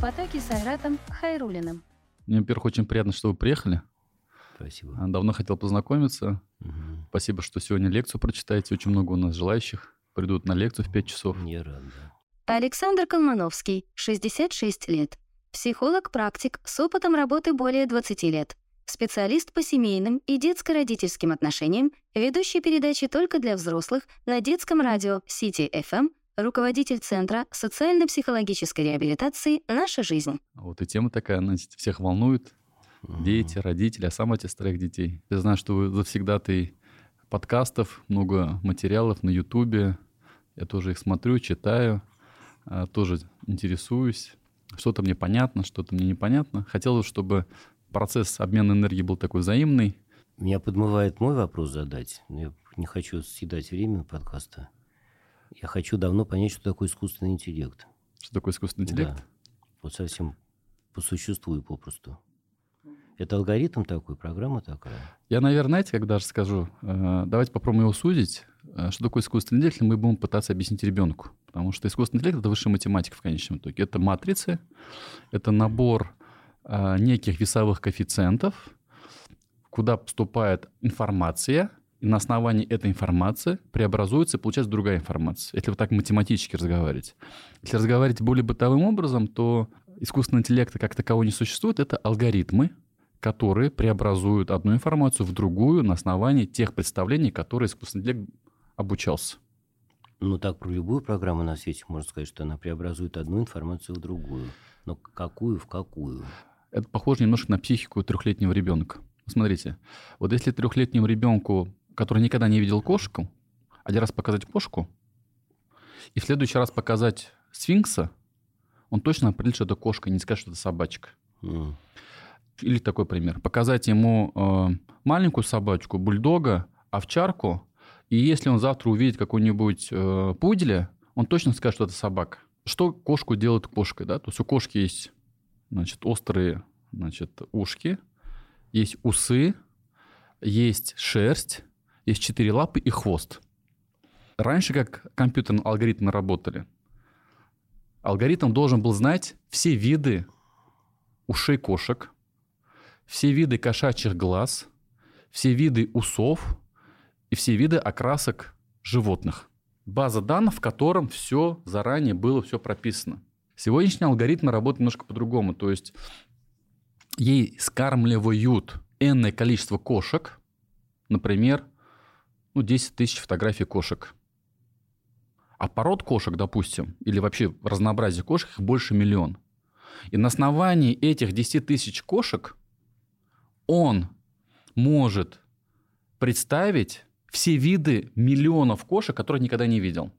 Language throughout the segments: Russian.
в потоке с Айратом Хайрулиным. Мне, во-первых, очень приятно, что вы приехали. Спасибо. А, Давно хотел познакомиться. Мгм. Спасибо, что сегодня лекцию прочитаете. Очень много у нас желающих. Придут на лекцию в 5 часов. Я рад, да. Александр Колмановский, 66 лет. Психолог-практик с опытом работы более 20 лет. Специалист по семейным и детско-родительским отношениям, ведущий передачи только для взрослых на детском радио City FM, руководитель Центра социально-психологической реабилитации «Наша жизнь». Вот и тема такая, она всех волнует. Дети, родители, а сам отец троих детей. Я знаю, что вы завсегдатый подкастов, много материалов на Ютубе. Я тоже их смотрю, читаю, а, тоже интересуюсь. Что-то мне понятно, что-то мне непонятно. Хотелось, чтобы процесс обмена энергии был такой взаимный. Меня подмывает мой вопрос задать, но я не хочу съедать время подкаста. Я хочу давно понять, что такое искусственный интеллект. Что такое искусственный интеллект? Да. Вот совсем по существу и попросту. Это алгоритм такой, программа такая. Я, наверное, знаете, как даже скажу, э, давайте попробуем его сузить. Э, Что такое искусственный интеллект, мы будем пытаться объяснить ребенку. Потому что искусственный интеллект – это высшая математика в конечном итоге. Это матрицы, это набор э, неких весовых коэффициентов, куда поступает информация, и на основании этой информации преобразуется и получается другая информация. Если вот так математически разговаривать. Если разговаривать более бытовым образом, то искусственного интеллекта как такового не существует. Это алгоритмы, которые преобразуют одну информацию в другую на основании тех представлений, которые искусственный интеллект обучался. Ну, так про любую программу на свете можно сказать, что она преобразует одну информацию в другую. Но какую в какую? Это похоже немножко на психику трехлетнего ребенка. Смотрите, вот если трехлетнему ребенку, который никогда не видел кошку, один раз показать кошку, и в следующий раз показать сфинкса, он точно определит, что это кошка, не скажет, что это собачка. М. Или такой пример. Показать ему э, маленькую собачку, бульдога, овчарку, и если он завтра увидит какой-нибудь э, пуделя, он точно скажет, что это собака. Что кошку делает кошкой, да? То есть у кошки есть, значит, острые, значит, ушки, есть усы, есть шерсть, есть четыре лапы и хвост. Раньше как компьютерные алгоритмы работали, алгоритм должен был знать все виды ушей кошек, все виды кошачьих глаз, все виды усов и все виды окрасок животных. База данных, в котором все заранее было все прописано. Сегодняшние алгоритмы работают немножко по-другому. То есть ей скармливают энное количество кошек, например, ну, 10 тысяч фотографий кошек. А пород кошек, допустим, или вообще разнообразие кошек, их больше миллион. И на основании этих 10 тысяч кошек он может представить все виды миллионов кошек, которые никогда не видел.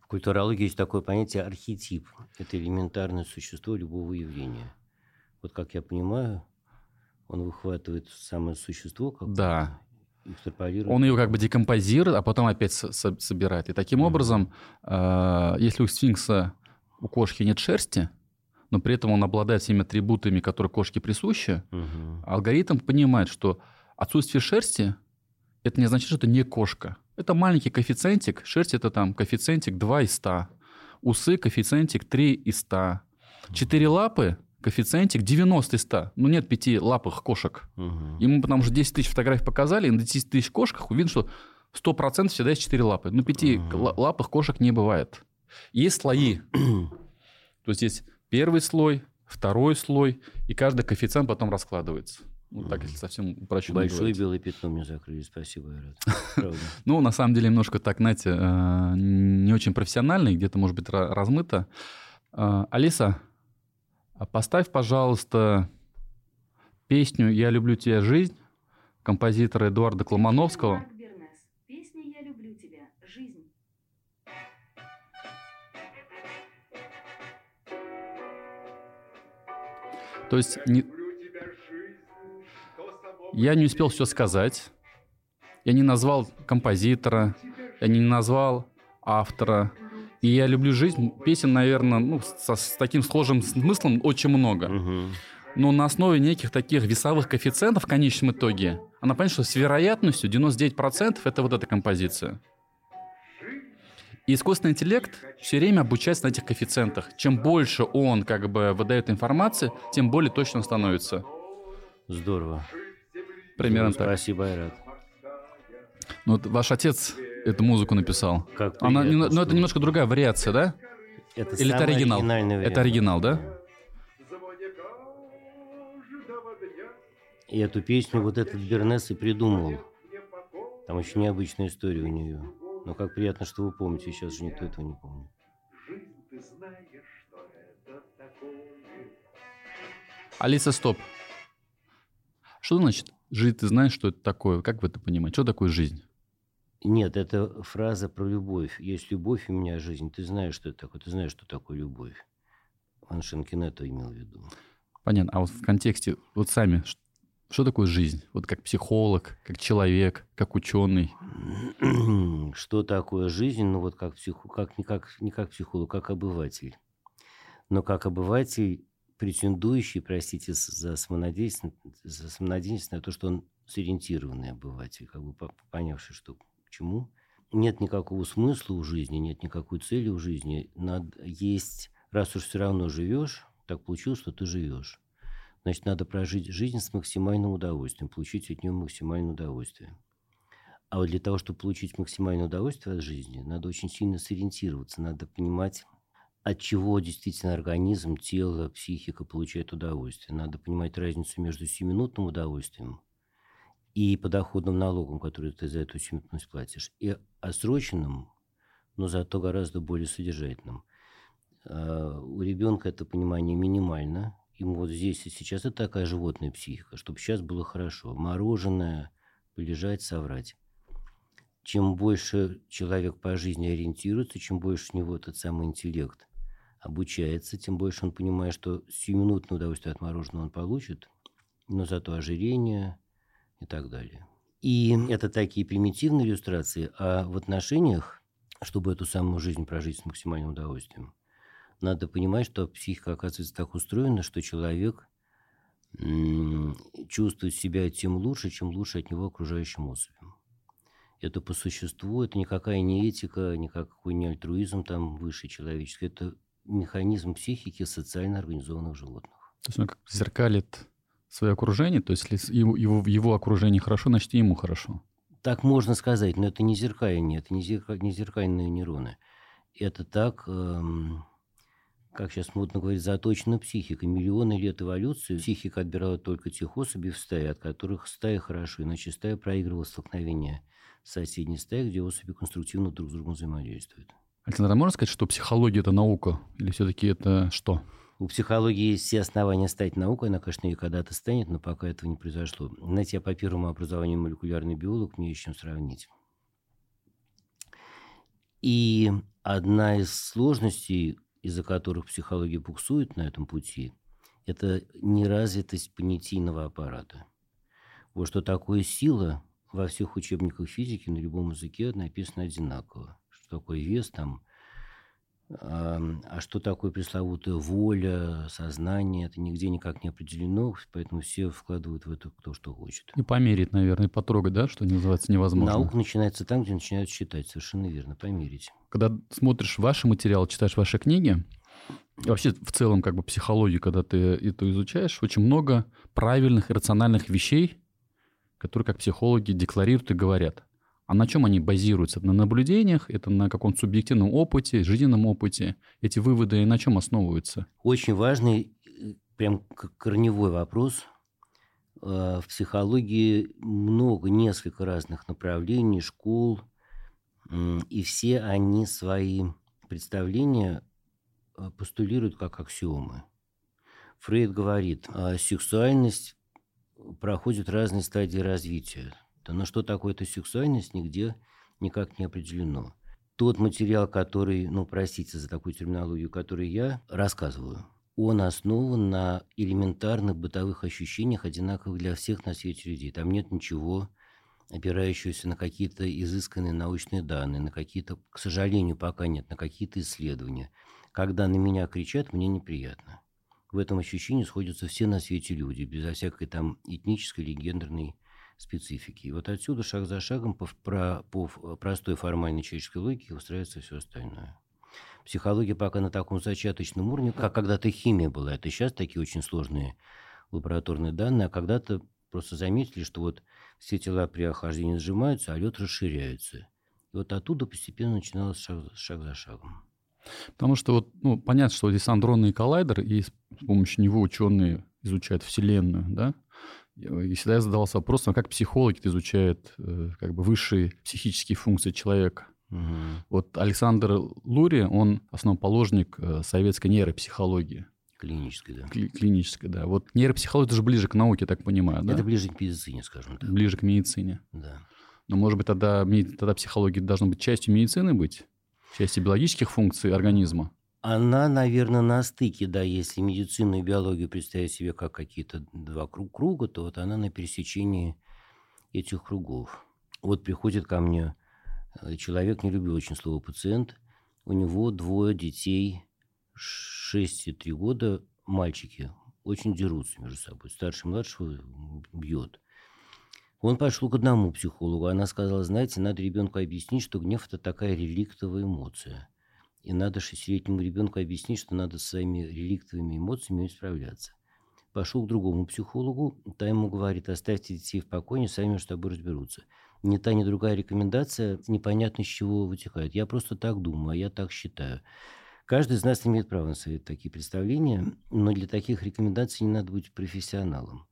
В культурологии есть такое понятие архетип. Это элементарное существо любого явления. Вот как я понимаю, он выхватывает самое существо, как Да. Он ее как бы декомпозирует, а потом опять со- со- собирает. И таким образом, э, если у сфинкса, у кошки нет шерсти, но при этом он обладает всеми атрибутами, которые кошке присущи, Мгм. алгоритм понимает, что отсутствие шерсти – это не означает, что это не кошка. Это маленький коэффициентик. Шерсть – это там коэффициентик 2 из 100. Усы – коэффициентик 3 из 100. Четыре лапы – коэффициентик 90 из 100. Ну, нет пяти лапых кошек. Мгм. Ему потому что 10 тысяч фотографий показали, и на 10 тысяч кошках увидно, что 100% всегда есть 4 лапы. Ну, пяти ла- лапых кошек не бывает. Есть слои. То есть есть первый слой, второй слой, и каждый коэффициент потом раскладывается. Ну, так, если совсем упрощенно Большое говорить. белое пятно мне закрыли. Спасибо, Айрат. Ну, на самом деле, немножко так, знаете, э, не очень профессионально, где-то, может быть, ра- размыто. Э, Алиса, а поставь, пожалуйста, песню «Я люблю тебя, жизнь» композитора Эдуарда Колмановского. Песня «Я люблю тебя. Жизнь». То есть не- я не успел все сказать. Я не назвал композитора, я не назвал автора. И я люблю жизнь. Песен, наверное, ну, со- с таким схожим смыслом очень много. Мгм. Но на основе неких таких весовых коэффициентов в конечном итоге она понимает, что с вероятностью 99% это вот эта композиция. И искусственный интеллект все время обучается на этих коэффициентах. Чем больше он как бы выдает информации, тем более точно он становится. Здорово. Примерно Здорово, так. Спасибо, Айрат. Ну, вот ваш отец эту музыку написал. Как Она, не- ну, это немножко другая вариация, да? Это Или это оригинал? Это оригинал, да? И эту песню вот этот Бернес и придумал. Там очень необычная история у нее. Но как приятно, что вы помните. Сейчас же никто этого не помнит. Алиса, стоп. Что значит жить ты знаешь, что это такое? Как вы это понимаете? Что такое жизнь? Нет, это фраза про любовь. Есть любовь у меня жизнь. Ты знаешь, что это такое. Ты знаешь, что такое любовь. Ван Шенкин это имел в виду. Понятно. А вот в контексте, вот сами, что такое жизнь? Вот как психолог, как человек, как ученый. Что такое жизнь? Ну вот как, психо, как, не, как не как психолог, как обыватель. Но как обыватель, претендующий, простите за самонадеянность, за самонадеянность на то, что он сориентированный обыватель, как бы по- понявший, что к чему. Нет никакого смысла у жизни, нет никакой цели у жизни. Надо, есть, раз уж все равно живешь, так получилось, что ты живешь. Значит, надо прожить жизнь с максимальным удовольствием, получить от нее максимальное удовольствие. А вот для того, чтобы получить максимальное удовольствие от жизни, надо очень сильно сориентироваться, надо понимать, от чего действительно организм, тело, психика получает удовольствие. Надо понимать разницу между сиюминутным удовольствием и подоходным налогом, который ты за эту сиюминутность платишь, и отсроченным, но зато гораздо более содержательным. А, У ребенка это понимание минимально. Ему вот здесь и сейчас это такая животная психика, чтобы сейчас было хорошо. Мороженое, полежать, соврать. Чем больше человек по жизни ориентируется, чем больше у него этот самый интеллект обучается, тем больше он понимает, что сиюминутное удовольствие от мороженого он получит, но зато ожирение и так далее. И это такие примитивные иллюстрации, а в отношениях, чтобы эту самую жизнь прожить с максимальным удовольствием, надо понимать, что психика, оказывается, так устроена, что человек чувствует себя тем лучше, чем лучше от него окружающим особям. Это по существу, это никакая не этика, никакой не альтруизм там выше человеческий. Это механизм психики социально организованных животных. То есть он как зеркалит свое окружение, то есть если его, его, его окружении хорошо, значит и ему хорошо. Так можно сказать, но это не зеркальные, это не, зерка- не зеркальные нейроны. Это так, эм, как сейчас модно говорить, заточена психика. Миллионы лет эволюции психика отбирала только тех особей в стае, от которых стая хорошо, иначе стая проигрывала столкновение с соседней стаей, где особи конструктивно друг с другом взаимодействуют. Александр, а можно сказать, что психология – это наука? Или все-таки это что? У психологии есть все основания стать наукой, она, конечно, и когда-то станет, но пока этого не произошло. Знаете, я по первому образованию молекулярный биолог, мне чем сравнить. И одна из сложностей, из-за которых психология буксует на этом пути, это неразвитость понятийного аппарата. Вот что такое сила во всех учебниках физики на любом языке написано одинаково. Что такое вес там, а что такое пресловутая воля, сознание, это нигде никак не определено, поэтому все вкладывают в это кто что хочет. И померить, наверное, потрогать, да, что называется невозможно. Наука начинается там, где начинают считать, совершенно верно, померить. Когда смотришь ваши материалы, читаешь ваши книги, вообще в целом как бы психологию, когда ты это изучаешь, очень много правильных и рациональных вещей, которые как психологи декларируют и говорят. А на чем они базируются? На наблюдениях, это на каком-то субъективном опыте, жизненном опыте. Эти выводы на чем основываются? Очень важный, э, прям корневой вопрос. Э, В психологии много, несколько разных направлений, школ, и все они свои представления э, постулируют как аксиомы. Фрейд говорит, а сексуальность проходит разные стадии развития. Да, но что такое эта сексуальность, нигде никак не определено. Тот материал, который, ну, простите за такую терминологию, который я рассказываю, он основан на элементарных бытовых ощущениях, одинаковых для всех на свете людей. Там нет ничего, опирающегося на какие-то изысканные научные данные, на какие-то, к сожалению, пока нет, на какие-то исследования. Когда на меня кричат, мне неприятно. В этом ощущении сходятся все на свете люди, безо всякой там этнической или гендерной специфики. И вот отсюда шаг за шагом по, про, по простой формальной человеческой логике устраивается все остальное. Психология пока на таком зачаточном уровне, как когда-то химия была. Это сейчас такие очень сложные лабораторные данные, а когда-то просто заметили, что вот все тела при охлаждении сжимаются, а лед расширяется. И вот оттуда постепенно начиналось шаг, шаг за шагом. Потому что вот, ну, понятно, что здесь андронный коллайдер, и с помощью него ученые изучают Вселенную, да? И всегда я задавался вопросом, как психологи изучают э, как бы высшие психические функции человека. Угу. Вот Александр Лури, он основоположник э, советской нейропсихологии. Клинической, да. Кли- клинической, да. Вот нейропсихология это же ближе к науке, я так понимаю, да? Это ближе к медицине, скажем так. Ближе к медицине. Да. Но, может быть, тогда, тогда психология должна быть частью медицины быть? Частью биологических функций организма? Она, наверное, на стыке, да, если медицину и биологию представить себе как какие-то два круга, то вот она на пересечении этих кругов. Вот приходит ко мне э, человек, не любил очень слово пациент, у него двое детей, 6 и 3 года, мальчики, очень дерутся между собой. Старший младшего бьет. Он пошел к одному психологу. Она сказала, знаете, надо ребенку объяснить, что гнев – это такая реликтовая эмоция. И надо шестилетнему ребенку объяснить, что надо с своими реликтовыми эмоциями справляться. Пошел к другому психологу, та ему говорит, оставьте детей в покое, сами между собой разберутся. Ни та, ни другая рекомендация непонятно с чего вытекает. Я просто так думаю, а я так считаю. Каждый из нас имеет право на свои такие представления, но для таких рекомендаций не надо быть профессионалом.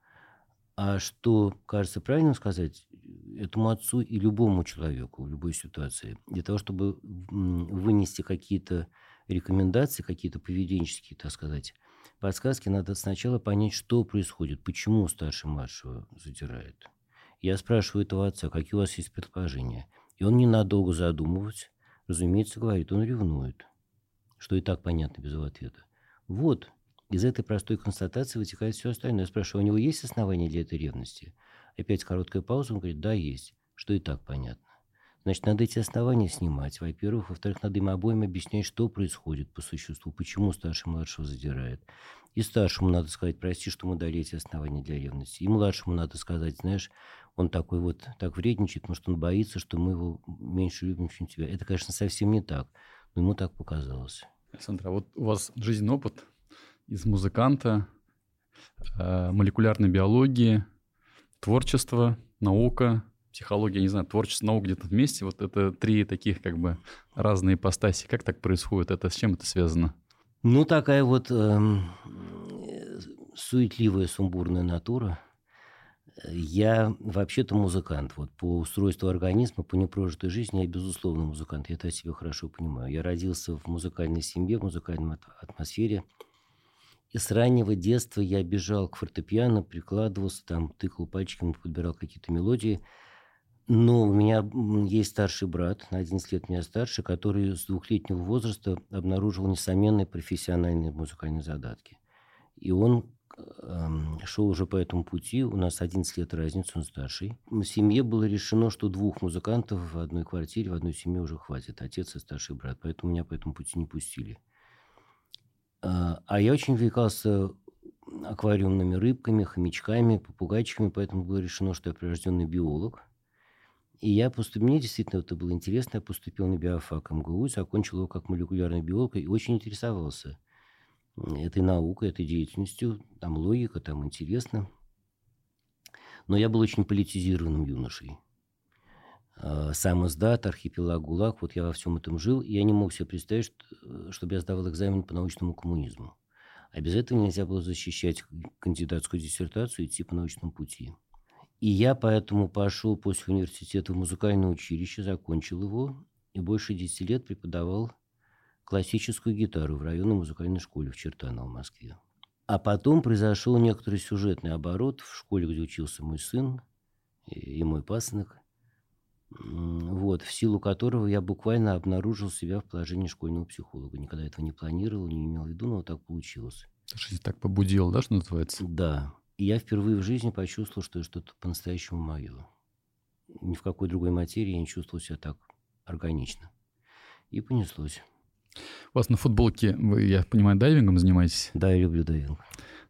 А что кажется правильным сказать этому отцу и любому человеку в любой ситуации, для того, чтобы вынести какие-то рекомендации, какие-то поведенческие, так сказать, подсказки, надо сначала понять, что происходит, почему старший младшего задирает. Я спрашиваю этого отца, какие у вас есть предположения. И он ненадолго задумывается, разумеется, говорит, он ревнует, что и так понятно без его ответа. Вот, из этой простой констатации вытекает все остальное. Я спрашиваю, у него есть основания для этой ревности? Опять короткая пауза, он говорит, да, есть, что и так понятно. Значит, надо эти основания снимать, во-первых. Во-вторых, надо им обоим объяснять, что происходит по существу, почему старший младшего задирает. И старшему надо сказать, прости, что мы дали эти основания для ревности. И младшему надо сказать, знаешь, он такой вот так вредничает, потому что он боится, что мы его меньше любим, чем тебя. Это, конечно, совсем не так, но ему так показалось. Александр, а вот у вас жизненный опыт из музыканта, э, молекулярной биологии, творчество, наука, психология, не знаю, творчество, наука где-то вместе. Вот это три таких как бы разные ипостаси. Как так происходит? Это с чем это связано? Ну, такая вот эм, суетливая, сумбурная натура. Я вообще-то музыкант. Вот по устройству организма, по непрожитой жизни я, безусловно, музыкант. Я это себя хорошо понимаю. Я родился в музыкальной семье, в музыкальной атмосфере – и с раннего детства я бежал к фортепиано, прикладывался, там тыкал пальчиками, подбирал какие-то мелодии. Но у меня есть старший брат, на 11 лет меня старше, который с двухлетнего возраста обнаружил несомненные профессиональные музыкальные задатки. И он э, шел уже по этому пути. У нас 11 лет разница, он старший. В семье было решено, что двух музыкантов в одной квартире, в одной семье уже хватит. Отец и старший брат. Поэтому меня по этому пути не пустили. А, а я очень увлекался аквариумными рыбками, хомячками, попугайчиками, поэтому было решено, что я прирожденный биолог. И я поступил, мне действительно это было интересно, я поступил на биофак МГУ, закончил его как молекулярный биолог и очень интересовался этой наукой, этой деятельностью. Там логика, там интересно. Но я был очень политизированным юношей. А, сам издат, архипелаг ГУЛАГ, вот я во всем этом жил, и я не мог себе представить, что, э, чтобы я сдавал экзамен по научному коммунизму. А без этого нельзя было защищать кандидатскую диссертацию и идти по научному пути. И я поэтому пошел после университета в музыкальное училище, закончил его, и больше 10 лет преподавал классическую гитару в районной музыкальной школе в Чертаново, в Москве. А потом произошел некоторый сюжетный оборот в школе, где учился мой сын и мой пасынок вот, в силу которого я буквально обнаружил себя в положении школьного психолога. Никогда этого не планировал, не имел в виду, но вот так получилось. Жизнь так побудила, да, что называется? Да. И я впервые в жизни почувствовал, что что-то по-настоящему мое. Ни в какой другой материи я не чувствовал себя так органично. И понеслось. У вас на футболке, вы, я понимаю, дайвингом занимаетесь? Да, я люблю дайвинг.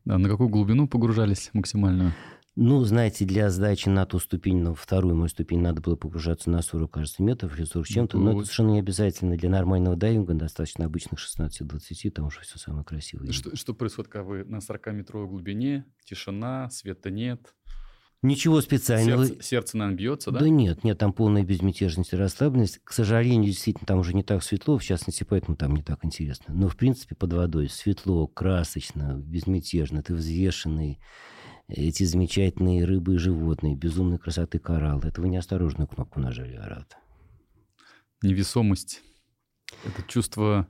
Да, на какую глубину погружались максимальную? Ну, знаете, для сдачи на ту ступень, на вторую мою ступень, надо было погружаться на 40, кажется, метров или 40 с чем-то. Но это совершенно не обязательно. Для нормального дайвинга достаточно обычных 16-20, там уже все самое красивое. Что, что происходит, когда вы на 40-метровой глубине, тишина, света нет? Ничего специального. Сердце, сердце, наверное, бьется, да? Да нет, нет, там полная безмятежность и расслабленность. К сожалению, действительно, там уже не так светло, в частности, поэтому там не так интересно. Но, в принципе, под водой светло, красочно, безмятежно, ты взвешенный, эти замечательные рыбы и животные, безумной красоты коралл. Это вы неосторожную кнопку нажали, Арат. Невесомость. Это чувство,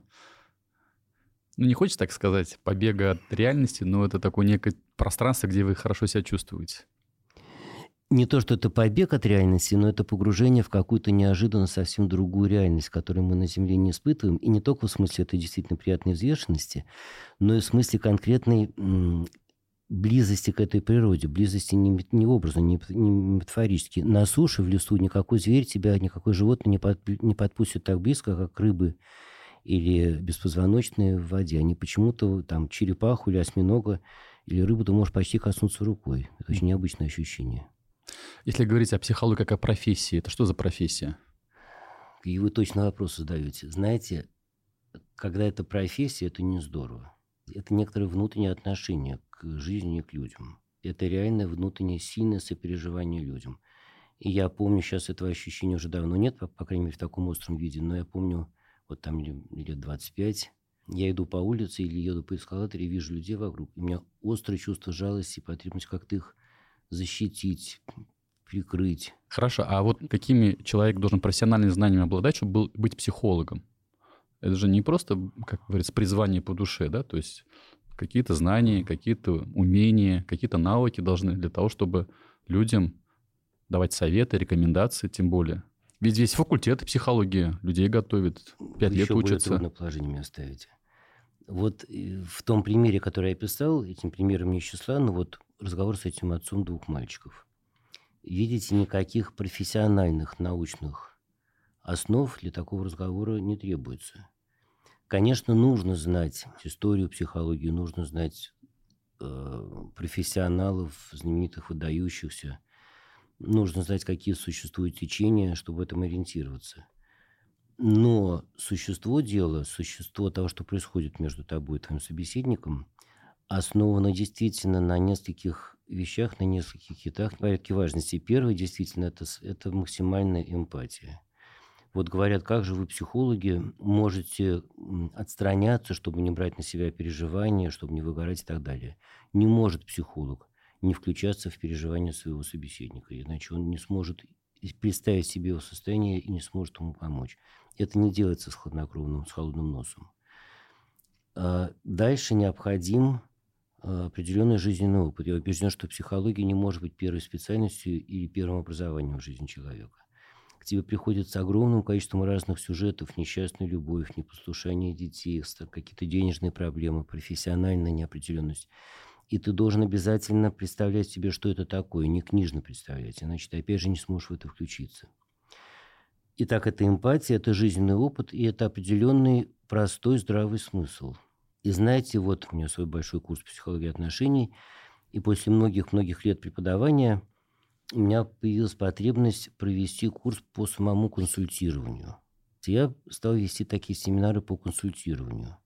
ну не хочется так сказать, побега от реальности, но это такое некое пространство, где вы хорошо себя чувствуете. Не то, что это побег от реальности, но это погружение в какую-то неожиданно совсем другую реальность, которую мы на Земле не испытываем. И не только в смысле этой действительно приятной взвешенности, но и в смысле конкретной близости к этой природе, близости не, не образно, не, не метафорически. На суше, в лесу никакой зверь тебя, никакой животное не, под, не подпустит так близко, как рыбы или беспозвоночные в воде. Они почему-то там черепаху или осьминога или рыбу ты можешь почти коснуться рукой. Это очень необычное ощущение. Если говорить о психологии как о профессии, это что за профессия? И вы точно вопрос задаете. Знаете, когда это профессия, это не здорово. Это некоторое внутреннее отношение к жизни и к людям. Это реально внутреннее сильное сопереживание людям. И я помню, сейчас этого ощущения уже давно нет, по, по крайней мере, в таком остром виде, но я помню, вот там лет 25, я иду по улице или еду по эскалатору и вижу людей вокруг. И у меня острое чувство жалости потребность как-то их защитить, прикрыть. Хорошо, а вот какими человек должен профессиональными знаниями обладать, чтобы был, быть психологом? Это же не просто, как говорится, призвание по душе, да, то есть какие-то знания, какие-то умения, какие-то навыки должны для того, чтобы людям давать советы, рекомендации, тем более. Ведь весь факультет психологии людей готовит, пять лет учатся. Еще положение меня ставите. Вот э, в том примере, который я писал, этим примером не числа, но вот разговор с этим отцом двух мальчиков. Видите, никаких профессиональных научных основ для такого разговора не требуется. Конечно, нужно знать историю психологии, нужно знать э, профессионалов, знаменитых, выдающихся. Нужно знать, какие существуют течения, чтобы в этом ориентироваться. Но существо дела, существо того, что происходит между тобой и твоим собеседником, основано действительно на нескольких вещах, на нескольких хитах в порядке важности. Первый, действительно, это, это максимальная эмпатия – вот говорят, как же вы, психологи, можете отстраняться, чтобы не брать на себя переживания, чтобы не выгорать и так далее. Не может психолог не включаться в переживания своего собеседника, иначе он не сможет представить себе его состояние и не сможет ему помочь. Это не делается с хладнокровным, с холодным носом. А дальше необходим а, определенный жизненный опыт. Я убежден, что психология не может быть первой специальностью или первым образованием в жизни человека к тебе приходят с огромным количеством разных сюжетов, несчастная любовь, непослушание детей, какие-то денежные проблемы, профессиональная неопределенность. И ты должен обязательно представлять себе, что это такое, не книжно представлять, иначе ты опять же не сможешь в это включиться. Итак, это эмпатия, это жизненный опыт, и это определенный простой здравый смысл. И знаете, вот у меня свой большой курс психологии отношений, и после многих-многих лет преподавания – у меня появилась потребность провести курс по самому консультированию. Я стал вести такие семинары по консультированию.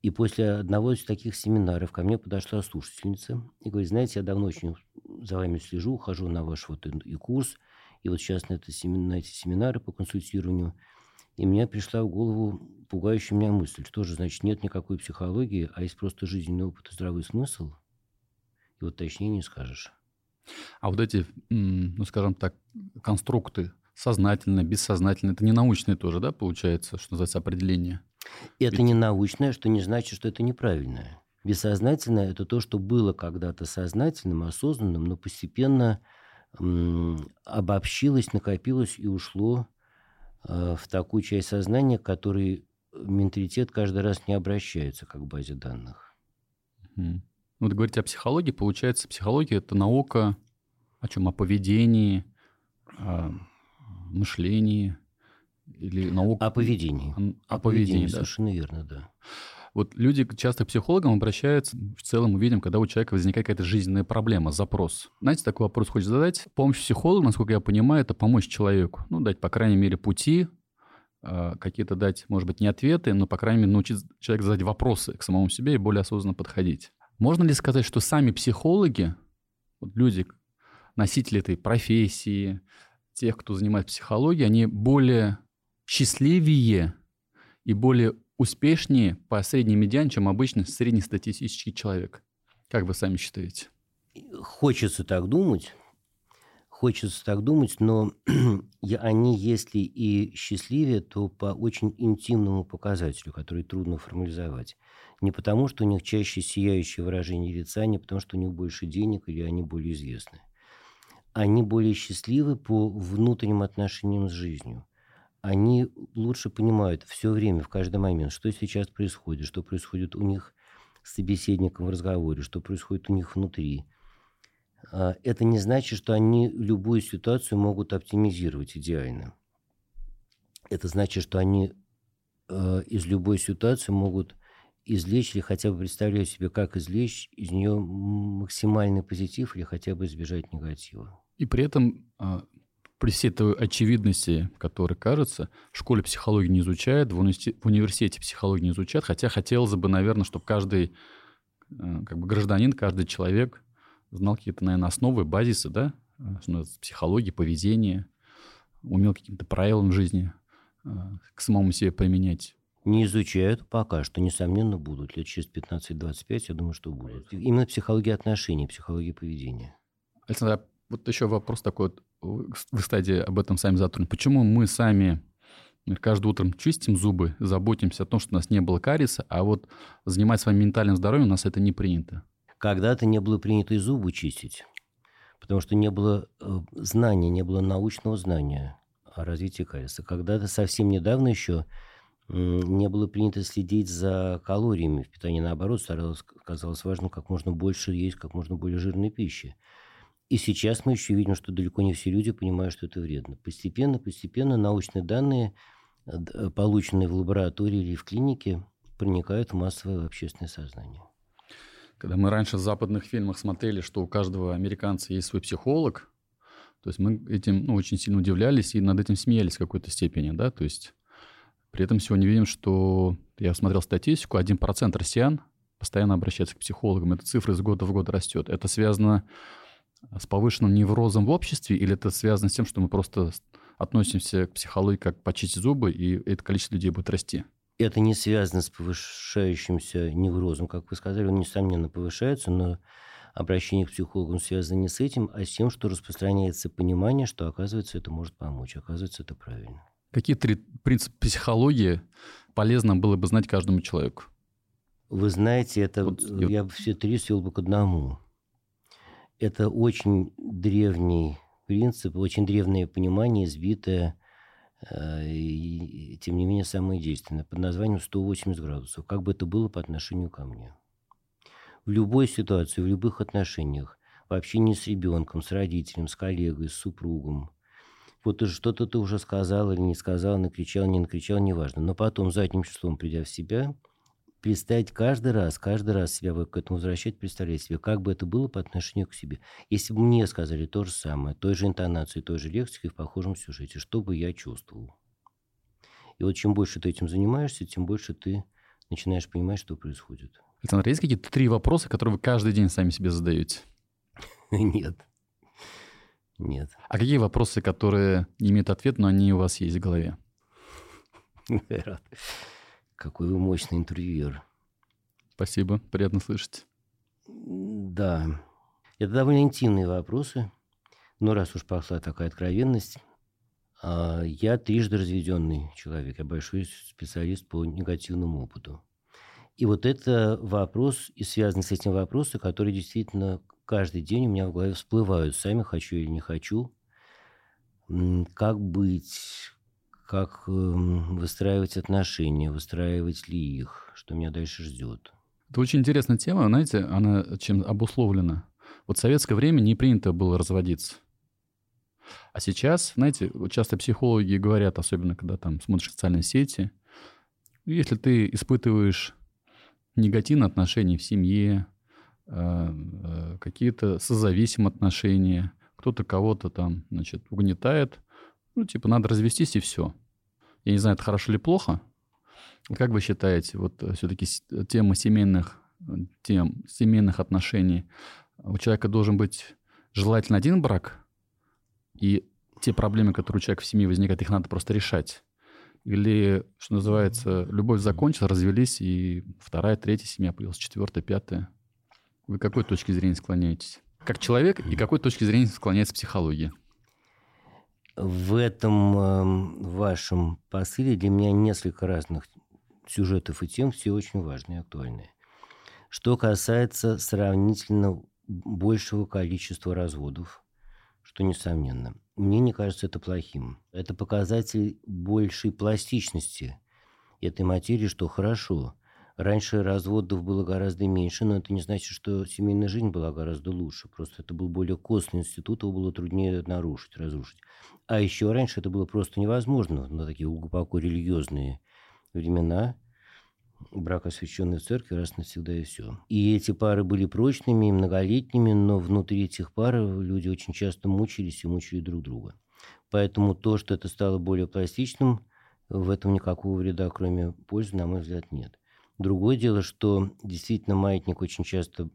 И после одного из таких семинаров ко мне подошла слушательница и говорит, знаете, я давно очень за вами слежу, хожу на ваш вот и курс, и вот сейчас на, это, на эти семинары по консультированию, и мне пришла в голову пугающая меня мысль, что же, значит, нет никакой психологии, а есть просто жизненный опыт и здравый смысл? И вот точнее не скажешь. А вот эти, ну, скажем так, конструкты, сознательно, бессознательно, это не научные тоже, да, получается, что называется, определение? Это Ведь... не научное, что не значит, что это неправильное. Бессознательное – это то, что было когда-то сознательным, осознанным, но постепенно м, обобщилось, накопилось и ушло э, в такую часть сознания, которой менталитет каждый раз не обращается как к базе данных. Mm. Вот говорить о психологии, получается, психология – это наука о чем? О поведении, о мышлении или наука... О поведении. О, о поведении, да. Совершенно верно, да. Вот люди часто к психологам обращаются, в целом мы видим, когда у человека возникает какая-то жизненная проблема, запрос. Знаете, такой вопрос хочется задать. Помощь психолога, насколько я понимаю, это помочь человеку. Ну, дать, по крайней мере, пути, а, какие-то дать, может быть, не ответы, но, по крайней мере, научить человека задать вопросы к самому себе и более осознанно подходить. Можно ли сказать, что сами психологи, вот люди, носители этой профессии, тех, кто занимается психологией, они более счастливее и более успешнее по средней медиане, чем обычно среднестатистический человек. Как вы сами считаете? Хочется так думать. Хочется так думать, но они, если и счастливее, то по очень интимному показателю, который трудно формализовать. Не потому, что у них чаще сияющее выражение лица, не потому, что у них больше денег или они более известны. Они более счастливы по внутренним отношениям с жизнью они лучше понимают все время, в каждый момент, что сейчас происходит, что происходит у них с собеседником в разговоре, что происходит у них внутри. А, это не значит, что они любую ситуацию могут оптимизировать идеально. Это значит, что они а, из любой ситуации могут извлечь или хотя бы представляют себе, как извлечь из нее максимальный позитив или хотя бы избежать негатива. И при этом а, при всей той очевидности, которая кажется, в школе психологии не изучают, в университете, психологии не изучают, хотя хотелось бы, наверное, чтобы каждый э, как бы гражданин, каждый человек знал какие-то, наверное, основы, базисы, да, психологии, поведения, умел каким-то правилам жизни э, к самому себе применять. Не изучают пока что, несомненно, будут. Лет через 15-25, я думаю, что будут. Именно психология отношений, психология поведения. Александр, а вот еще вопрос такой. Вот вы, кстати, об этом сами затронули. Почему мы сами каждое утро чистим зубы, заботимся о том, что у нас не было кариеса, а вот заниматься своим ментальным здоровьем у нас это не принято? Когда-то не было принято и зубы чистить, потому что не было э, знания, не было научного знания о развитии кариеса. Когда-то совсем недавно еще не было принято следить за калориями в питании. Наоборот, старалось, казалось важным как можно больше есть как можно более жирной пищи. И сейчас мы еще видим, что далеко не все люди понимают, что это вредно. Постепенно, постепенно научные данные, э, э, полученные в лаборатории или в клинике, проникают в массовое общественное сознание. Когда мы раньше в западных фильмах смотрели, что у каждого американца есть свой психолог, то есть мы этим ну, очень сильно удивлялись и над этим смеялись в какой-то степени, да, то есть при этом сегодня видим, что я смотрел статистику, 1% россиян постоянно обращаются к психологам. Эта цифра из года в год растет. Это связано с повышенным неврозом в обществе, или это связано с тем, что мы просто относимся к психологии как почистить зубы, и это количество людей будет расти? Это не связано с повышающимся неврозом, как вы сказали, он, несомненно, повышается, но обращение к психологу связано не с этим, а с тем, что распространяется понимание, что, оказывается, это может помочь, оказывается, это правильно. Какие три принципы психологии полезно было бы знать каждому человеку? Вы знаете, это вот, я бы все три свел бы к одному. Это очень древний принцип, очень древнее понимание, избитое, э, и, тем не менее, самое действенное, под названием 180 градусов, как бы это было по отношению ко мне. В любой ситуации, в любых отношениях, в общении с ребенком, с родителем, с коллегой, с супругом, вот что-то ты уже сказал или не сказал, накричал, не накричал, неважно. Но потом, задним числом, придя в себя, представить каждый раз, каждый раз себя к этому возвращать, представлять себе, как бы это было по отношению к себе. Если бы мне сказали то же самое, той же интонацией, той же лексикой в похожем сюжете, что бы я чувствовал? И вот чем больше ты этим занимаешься, тем больше ты начинаешь понимать, что происходит. Александр, есть какие-то три вопроса, которые вы каждый день сами себе задаете? Нет. Нет. А какие вопросы, которые не имеют ответа, но они у вас есть в голове? Какой вы мощный интервьюер. Спасибо, приятно слышать. Да. Это довольно интимные вопросы. Но раз уж пошла такая откровенность, а, я трижды разведенный человек. Я большой специалист по негативному опыту. И вот это вопрос, и связанный с этим вопросы, которые действительно каждый день у меня в голове всплывают. Сами хочу или не хочу. Как быть, как эм, выстраивать отношения, выстраивать ли их, что меня дальше ждет. Это очень интересная тема, знаете, она чем обусловлена. Вот в советское время не принято было разводиться. А сейчас, знаете, часто психологи говорят, особенно когда там смотришь социальные сети, если ты испытываешь негативные отношения в семье, какие-то созависимые отношения, кто-то кого-то там, значит, угнетает. Ну, типа, надо развестись и все. Я не знаю, это хорошо или плохо. Как вы считаете, вот все-таки тема семейных, тем семейных отношений, у человека должен быть желательно один брак, и те проблемы, которые у человека в семье возникают, их надо просто решать. Или, что называется, любовь закончилась, развелись, и вторая, третья семья появилась, четвертая, пятая. Вы какой точки зрения склоняетесь? Как человек и какой точки зрения склоняется психология? В этом э, вашем посыле для меня несколько разных сюжетов и тем, все очень важные и актуальные. Что касается сравнительно большего количества разводов, что несомненно. Мне не кажется это плохим. Это показатель большей пластичности этой материи, что хорошо. Раньше разводов было гораздо меньше, но это не значит, что семейная жизнь была гораздо лучше. Просто это был более костный институт, его было труднее нарушить, разрушить. А еще раньше это было просто невозможно на такие глубоко религиозные времена – брак, освященный в церкви, раз навсегда и все. И эти пары были прочными и многолетними, но внутри этих пар люди очень часто мучились и мучили друг друга. Поэтому то, что это стало более пластичным, в этом никакого вреда, кроме пользы, на мой взгляд, нет. Другое дело, что действительно маятник очень часто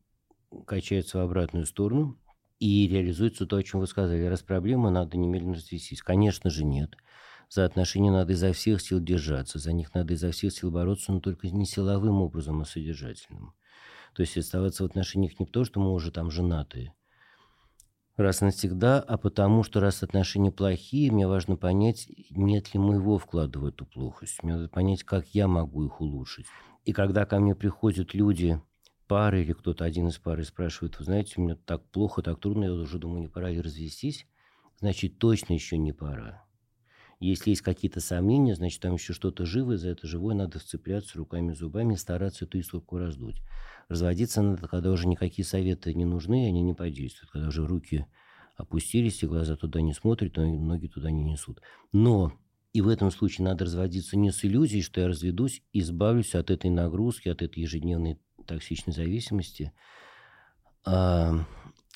качается в обратную сторону и реализуется то, о чем вы сказали. Раз проблема, надо немедленно развестись. Конечно же, нет. За отношения надо изо всех сил держаться, за них надо изо всех сил бороться, но только не силовым образом, а содержательным. То есть оставаться в отношениях не потому, что мы уже там женатые, раз навсегда, а потому что раз отношения плохие, мне важно понять, нет ли моего вклада в эту плохость. Мне надо понять, как я могу их улучшить. И когда ко мне приходят люди, пары или кто-то один из пары спрашивает, вы знаете, мне так плохо, так трудно, я уже думаю, не пора ли развестись, значит, точно еще не пора. Если есть какие-то сомнения, значит, там еще что-то живое, за это живое надо вцепляться руками, зубами, стараться эту искорку раздуть. Разводиться надо, когда уже никакие советы не нужны, они не подействуют. Когда уже руки опустились, и глаза туда не смотрят, но ноги туда не несут. Но и в этом случае надо разводиться не с иллюзией, что я разведусь, избавлюсь от этой нагрузки, от этой ежедневной токсичной зависимости. А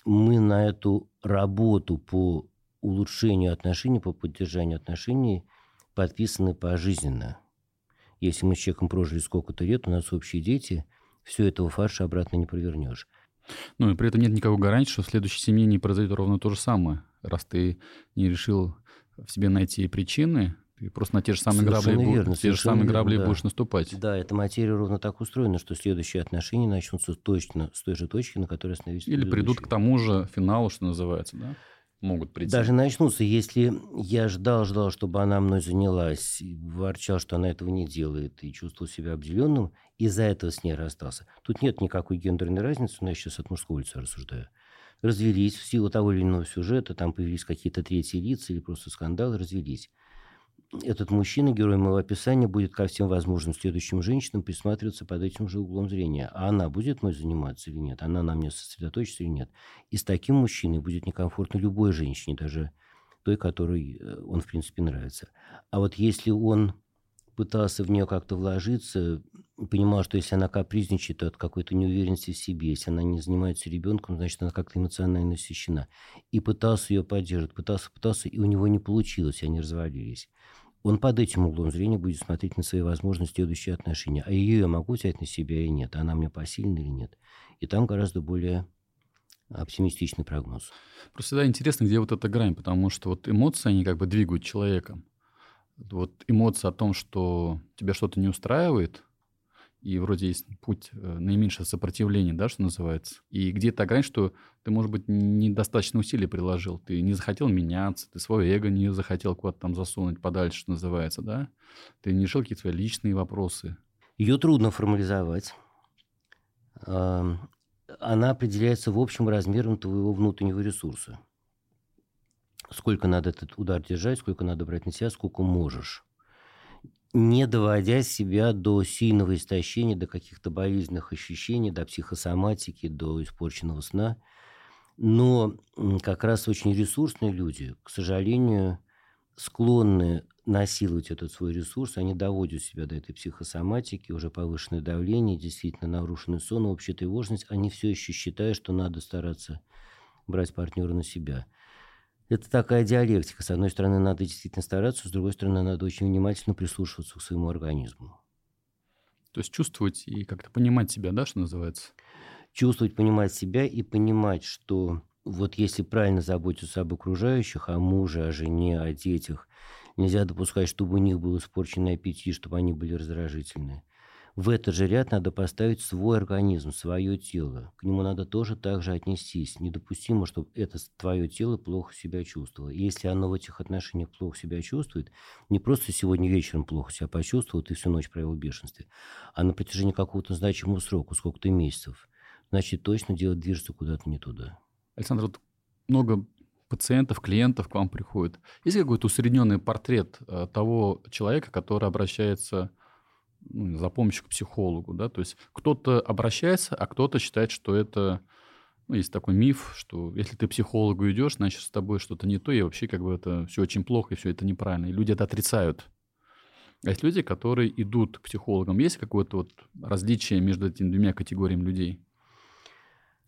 мы на эту работу по улучшению отношений, по поддержанию отношений подписаны пожизненно. Если мы с человеком прожили сколько-то лет, у нас общие дети, все этого фарша обратно не провернешь. Ну и при этом нет никакой гарантии, что в следующей семье не произойдет ровно то же самое. Раз ты не решил в себе найти причины, ты просто на те же самые совершенно грабли, верно, те же самые верно, грабли да. будешь наступать. Да, эта материя ровно так устроена, что следующие отношения начнутся точно с той же точки, на которой остановились Или придут к тому же финалу, что называется, да? могут прийти. Даже начнутся, если я ждал, ждал, чтобы она мной занялась, ворчал, что она этого не делает, и чувствовал себя обделенным, из-за этого с ней расстался. Тут нет никакой гендерной разницы, но я сейчас от мужского лица рассуждаю. Развелись в силу того или иного сюжета, там появились какие-то третьи лица или просто скандалы, развелись этот мужчина, герой моего описания, будет ко всем возможным следующим женщинам присматриваться под этим же углом зрения. А она будет мной заниматься или нет? Она на мне сосредоточится или нет? И с таким мужчиной будет некомфортно любой женщине, даже той, которой э, он, в принципе, нравится. А вот если он пытался в нее как-то вложиться, понимал, что если она капризничает, то от какой-то неуверенности в себе, если она не занимается ребенком, значит, она как-то эмоционально насыщена. И пытался ее поддерживать, пытался, пытался, и у него не получилось, они развалились. Он под этим углом зрения будет смотреть на свои возможности следующие отношения. А ее я могу взять на себя или нет? Она мне посильна или нет? И там гораздо более оптимистичный прогноз. Просто всегда интересно, где вот эта грань, потому что вот эмоции, они как бы двигают человеком вот эмоция о том, что тебя что-то не устраивает, и вроде есть путь э, наименьшего сопротивления, да, что называется. И где-то грань, что ты, может быть, недостаточно усилий приложил, ты не захотел меняться, ты свое эго не захотел куда-то там засунуть подальше, что называется, да. Ты не решил какие-то свои личные вопросы. Ее трудно формализовать. Она определяется в общем размером твоего внутреннего ресурса сколько надо этот удар держать, сколько надо брать на себя, сколько можешь. Не доводя себя до сильного истощения, до каких-то болезненных ощущений, до психосоматики, до испорченного сна. Но как раз очень ресурсные люди, к сожалению, склонны насиловать этот свой ресурс, они доводят себя до этой психосоматики, уже повышенное давление, действительно нарушенный сон, общая тревожность, они все еще считают, что надо стараться брать партнера на себя. Это такая диалектика. С одной стороны, надо действительно стараться, с другой стороны, надо очень внимательно прислушиваться к своему организму. То есть чувствовать и как-то понимать себя, да, что называется? Чувствовать, понимать себя и понимать, что вот если правильно заботиться об окружающих, о муже, о жене, о детях, нельзя допускать, чтобы у них был испорченный аппетит, чтобы они были раздражительны. В этот же ряд надо поставить свой организм, свое тело. К нему надо тоже так же отнестись. Недопустимо, чтобы это твое тело плохо себя чувствовало. Если оно в этих отношениях плохо себя чувствует, не просто сегодня вечером плохо себя почувствовал, ты всю ночь провел в бешенстве, а на протяжении какого-то значимого срока, сколько-то месяцев, значит, точно дело движется куда-то не туда. Александр, вот много пациентов, клиентов к вам приходит. Есть какой-то усредненный портрет э, того человека, который обращается ну, за помощью к психологу, да, то есть кто-то обращается, а кто-то считает, что это, ну, есть такой миф, что если ты психологу идешь, значит, с тобой что-то не то, и вообще как бы это все очень плохо, и все это неправильно, и люди это отрицают. А есть люди, которые идут к психологам. Есть какое-то вот различие между этими двумя категориями людей?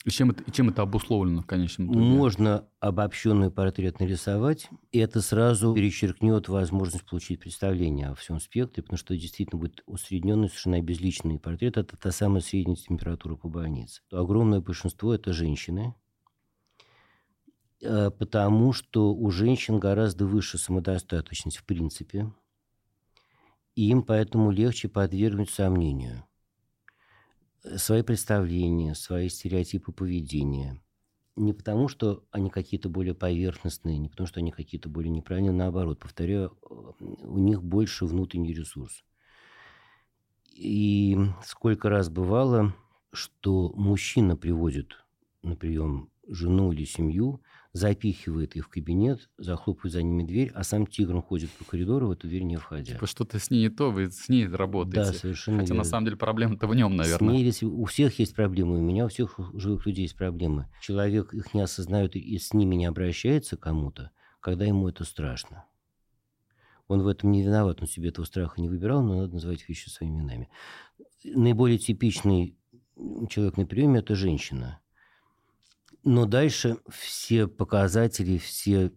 И чем это, чем это обусловлено в конечном итоге? Можно обобщенный портрет нарисовать, и это сразу перечеркнет возможность получить представление о всем спектре, потому что действительно будет усредненный, совершенно безличный портрет. Это та самая средняя температура по больнице. Огромное большинство – это женщины, э, потому что у женщин гораздо выше самодостаточность в принципе, и им поэтому легче подвергнуть сомнению – свои представления, свои стереотипы поведения. Не потому, что они какие-то более поверхностные, не потому, что они какие-то более неправильные, наоборот, повторяю, у них больше внутренний ресурс. И сколько раз бывало, что мужчина приводит на прием жену или семью, запихивает их в кабинет, захлопывает за ними дверь, а сам тигром ходит по коридору, в эту дверь не входя. Типа что-то с ней не то, вы с ней работаете. Да, совершенно Хотя верно. на самом деле проблема-то в нем, наверное. С ней, если у всех есть проблемы, у меня, у всех живых людей есть проблемы. Человек их не осознает и с ними не обращается кому-то, когда ему это страшно. Он в этом не виноват, он себе этого страха не выбирал, но надо называть вещи своими именами. Наиболее типичный человек на приеме – это женщина – но дальше все показатели, все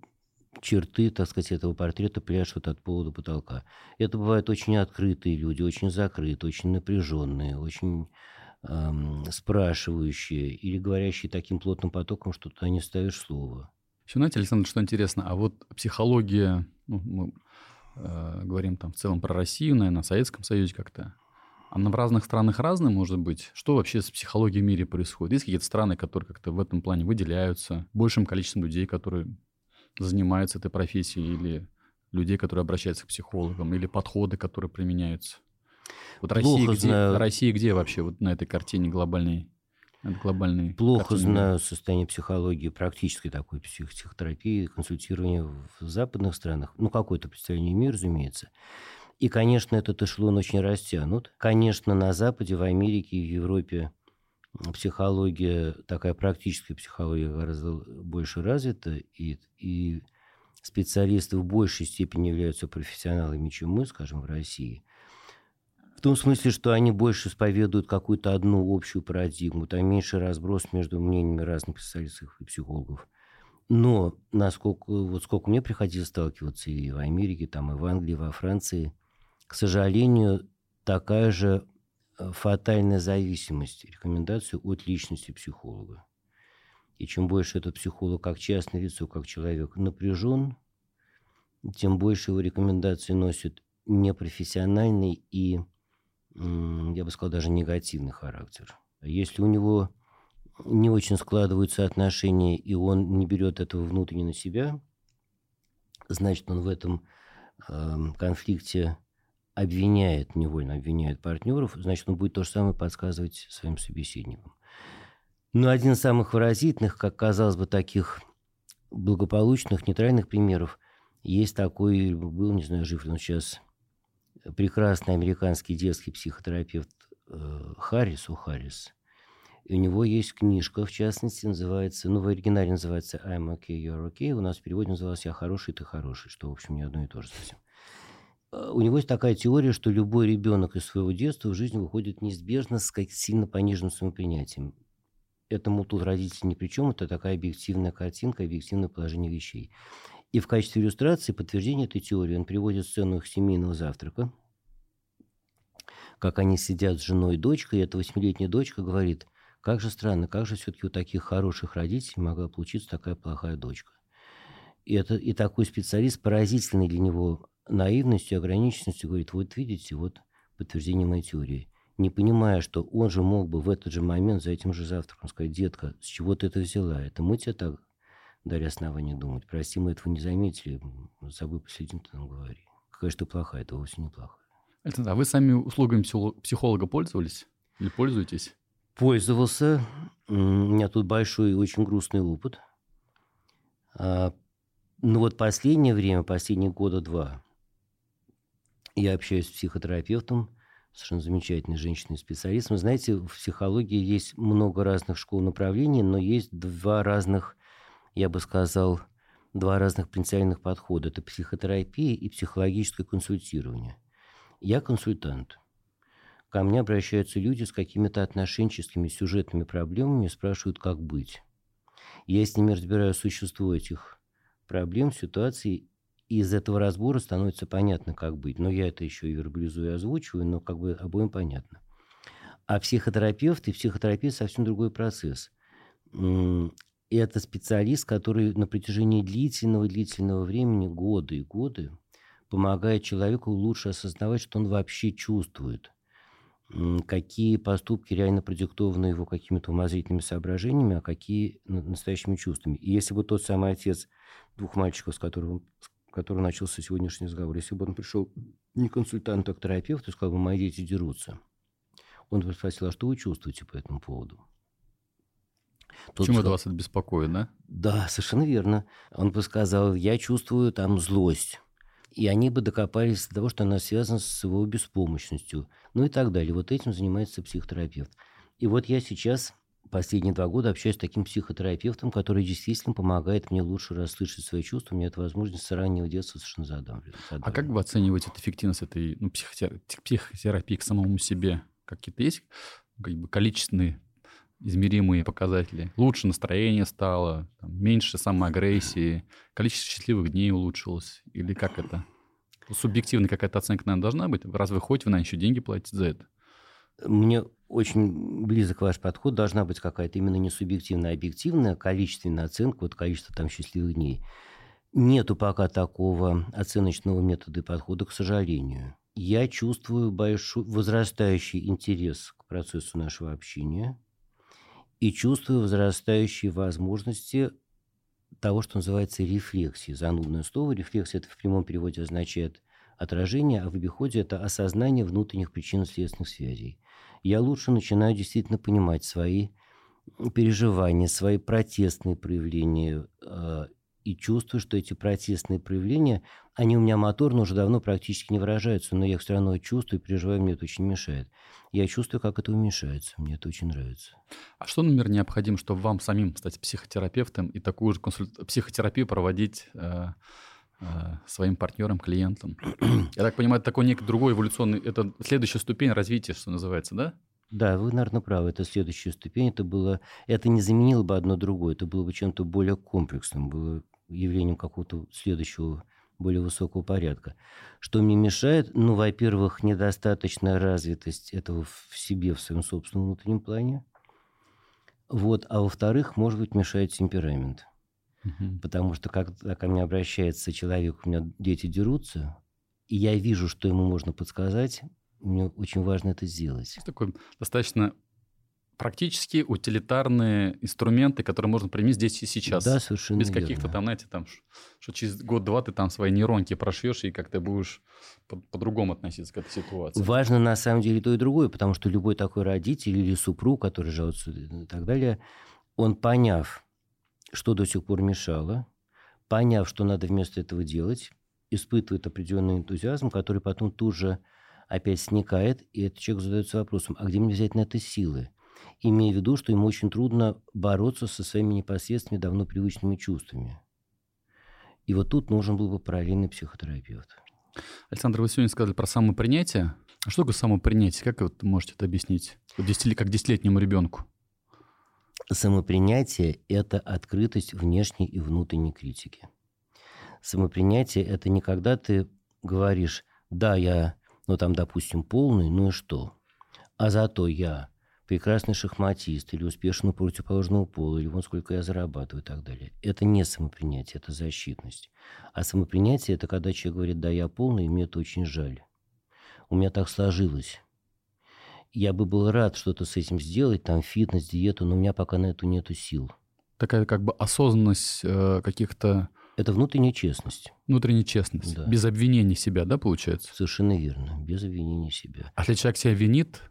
черты, так сказать, этого портрета пляшут от пола до потолка. Это бывают очень открытые люди, очень закрытые, очень напряженные, очень эм, спрашивающие или говорящие таким плотным потоком, что ты не ставишь слова. Еще знаете, Александр, что интересно, а вот психология, ну, мы э, говорим там в целом про Россию, наверное, в Советском Союзе как-то, она в разных странах разная, может быть? Что вообще с психологией в мире происходит? Есть какие-то страны, которые как-то в этом плане выделяются большим количеством людей, которые занимаются этой профессией, или людей, которые обращаются к психологам, или подходы, которые применяются? Вот Россия где, знаю. Россия где вообще вот на этой картине глобальной? глобальной Плохо картине? знаю состояние психологии, практической такой псих психотерапии, консультирования в западных странах. Ну, какое-то представление имею, разумеется. И, конечно, этот эшелон очень растянут. Конечно, на Западе, в Америке и в Европе психология, такая практическая психология гораздо больше развита, и, и специалисты в большей степени являются профессионалами, чем мы, скажем, в России. В том смысле, что они больше исповедуют какую-то одну общую парадигму, там меньше разброс между мнениями разных специалистов и психологов. Но насколько, вот сколько мне приходилось сталкиваться и в Америке, там, и в Англии, и во Франции, к сожалению, такая же э, фатальная зависимость рекомендаций от личности психолога. И чем больше этот психолог как частное лицо, как человек напряжен, тем больше его рекомендации носят непрофессиональный и, я бы сказал, даже негативный характер. Если у него не очень складываются отношения, и он не берет этого внутренне на себя, значит, он в этом э, конфликте обвиняет, невольно обвиняет партнеров, значит, он будет то же самое подсказывать своим собеседникам. Но один из самых выразительных, как казалось бы, таких благополучных, нейтральных примеров есть такой, был, не знаю, жив ли он сейчас, прекрасный американский детский психотерапевт э, Харрис, у. И у него есть книжка, в частности, называется, ну, в оригинале называется «I'm okay, you're okay», у нас в переводе называлась «Я хороший, ты хороший», что, в общем, не одно и то же совсем. Э, у него есть такая теория, что любой ребенок из своего детства в жизнь выходит неизбежно с сильно пониженным самопринятием. Этому тут родители ни при чем, это такая объективная картинка, объективное положение вещей. И в качестве иллюстрации подтверждения этой теории он приводит сцену их семейного завтрака, как они сидят с женой и дочкой, и эта восьмилетняя дочка говорит, как же странно, как же все-таки у таких хороших родителей могла получиться такая плохая дочка. И, это, и такой специалист, поразительный для него наивностью, ограниченностью, говорит, вот видите, вот подтверждение моей теории. Не понимая, что он же мог бы в этот же момент за этим же завтраком сказать, детка, с чего ты это взяла? Это мы тебе так дали основания думать. Прости, мы этого не заметили, с собой посидим, ты нам говори. Какая же ты плохая, это вовсе не плохая. А вы сами услугами психолога пользовались или пользуетесь? Пользовался. У меня тут большой и очень грустный опыт. А, ну вот последнее время, последние года два, я общаюсь с психотерапевтом, совершенно замечательной женщиной-специалистом. Знаете, в психологии есть много разных школ направлений, но есть два разных, я бы сказал, два разных принципиальных подхода. Это психотерапия и психологическое консультирование. Я консультант. Ко мне обращаются люди с какими-то отношенческими сюжетными проблемами и спрашивают, как быть. Я с ними разбираю существо этих проблем, ситуаций, из этого разбора становится понятно, как быть. Но я это еще и вербализую и озвучиваю, но как бы обоим понятно. А психотерапевт и психотерапия совсем другой процесс. Это специалист, который на протяжении длительного-длительного времени, годы и годы, помогает человеку лучше осознавать, что он вообще чувствует – какие поступки реально продиктованы его какими-то умозрительными соображениями, а какие настоящими чувствами. И если бы тот самый отец двух мальчиков, с которым, с которым начался сегодняшний разговор, если бы он пришел не к консультанту, а к терапевту и сказал бы, мои дети дерутся, он бы спросил, а что вы чувствуете по этому поводу? Тот Почему сказал, это вас это беспокоит, да? Да, совершенно верно. Он бы сказал, я чувствую там злость и они бы докопались до того, что она связана с его беспомощностью, ну и так далее. Вот этим занимается психотерапевт. И вот я сейчас последние два года общаюсь с таким психотерапевтом, который действительно помогает мне лучше расслышать свои чувства. У меня это возможность с раннего детства совершенно задавливать. А как вы оцениваете эффективность этой ну, психотерапии, психотерапии к самому себе? Какие-то есть как бы, количественные измеримые показатели. Лучше настроение стало, там, меньше самоагрессии, количество счастливых дней улучшилось. Или как это? Субъективная какая-то оценка, наверное, должна быть. Раз вы ходите, вы, наверное, еще деньги платите за это. Мне очень близок ваш подход. Должна быть какая-то именно не субъективная, а объективная, количественная оценка, вот количество там счастливых дней. Нету пока такого оценочного метода и подхода, к сожалению. Я чувствую большой возрастающий интерес к процессу нашего общения – и чувствую возрастающие возможности того, что называется рефлексией. Занудное слово. Рефлексия это в прямом переводе означает отражение, а в обиходе это осознание внутренних причинно-следственных связей. Я лучше начинаю действительно понимать свои переживания, свои протестные проявления э, и чувствую, что эти протестные проявления, они у меня моторно уже давно практически не выражаются, но я их все равно чувствую, переживаю, мне это очень мешает. Я чувствую, как это уменьшается, мне это очень нравится. А что, например, необходимо, чтобы вам самим стать психотерапевтом и такую же консульт... психотерапию проводить э, своим партнерам, клиентам? Я так понимаю, это такой некий другой эволюционный, это следующая ступень развития, что называется, да? Да, вы, наверное, правы. Это следующая ступень. Это было, это не заменило бы одно другое. Это было бы чем-то более комплексным, было явлением какого-то следующего более высокого порядка. Что мне мешает? Ну, во-первых, недостаточная развитость этого в себе, в своем собственном внутреннем плане. Вот. А во-вторых, может быть, мешает темперамент. Угу. Потому что когда ко мне обращается человек, у меня дети дерутся, и я вижу, что ему можно подсказать, мне очень важно это сделать. Такой достаточно практически утилитарные инструменты, которые можно применить здесь и сейчас. Да, совершенно Без каких-то там, знаете, там, что через год-два ты там свои нейронки прошьешь и как ты будешь по- по-другому относиться к этой ситуации. Важно на самом деле то и другое, потому что любой такой родитель или супруг, который жалуется и так далее, он поняв, что до сих пор мешало, поняв, что надо вместо этого делать, испытывает определенный энтузиазм, который потом тут же опять сникает, и этот человек задается вопросом, а где мне взять на это силы? имея в виду, что ему очень трудно бороться со своими непосредственными, давно привычными чувствами. И вот тут нужен был бы параллельный психотерапевт. Александр, вы сегодня сказали про самопринятие. А что такое самопринятие? Как вы можете это объяснить? как десятилетнему ребенку? Самопринятие – это открытость внешней и внутренней критики. Самопринятие – это не когда ты говоришь, да, я, ну там, допустим, полный, ну и что? А зато я прекрасный шахматист или успешный противоположного пола, или вон сколько я зарабатываю и так далее. Это не самопринятие, это защитность. А самопринятие – это когда человек говорит, да, я полный, и мне это очень жаль. У меня так сложилось. Я бы был рад что-то с этим сделать, там фитнес, диету, но у меня пока на это нету сил. Такая как бы осознанность э, каких-то... Это внутренняя честность. Внутренняя честность. Да. Без обвинения себя, да, получается? Совершенно верно. Без обвинения себя. А если человек себя винит,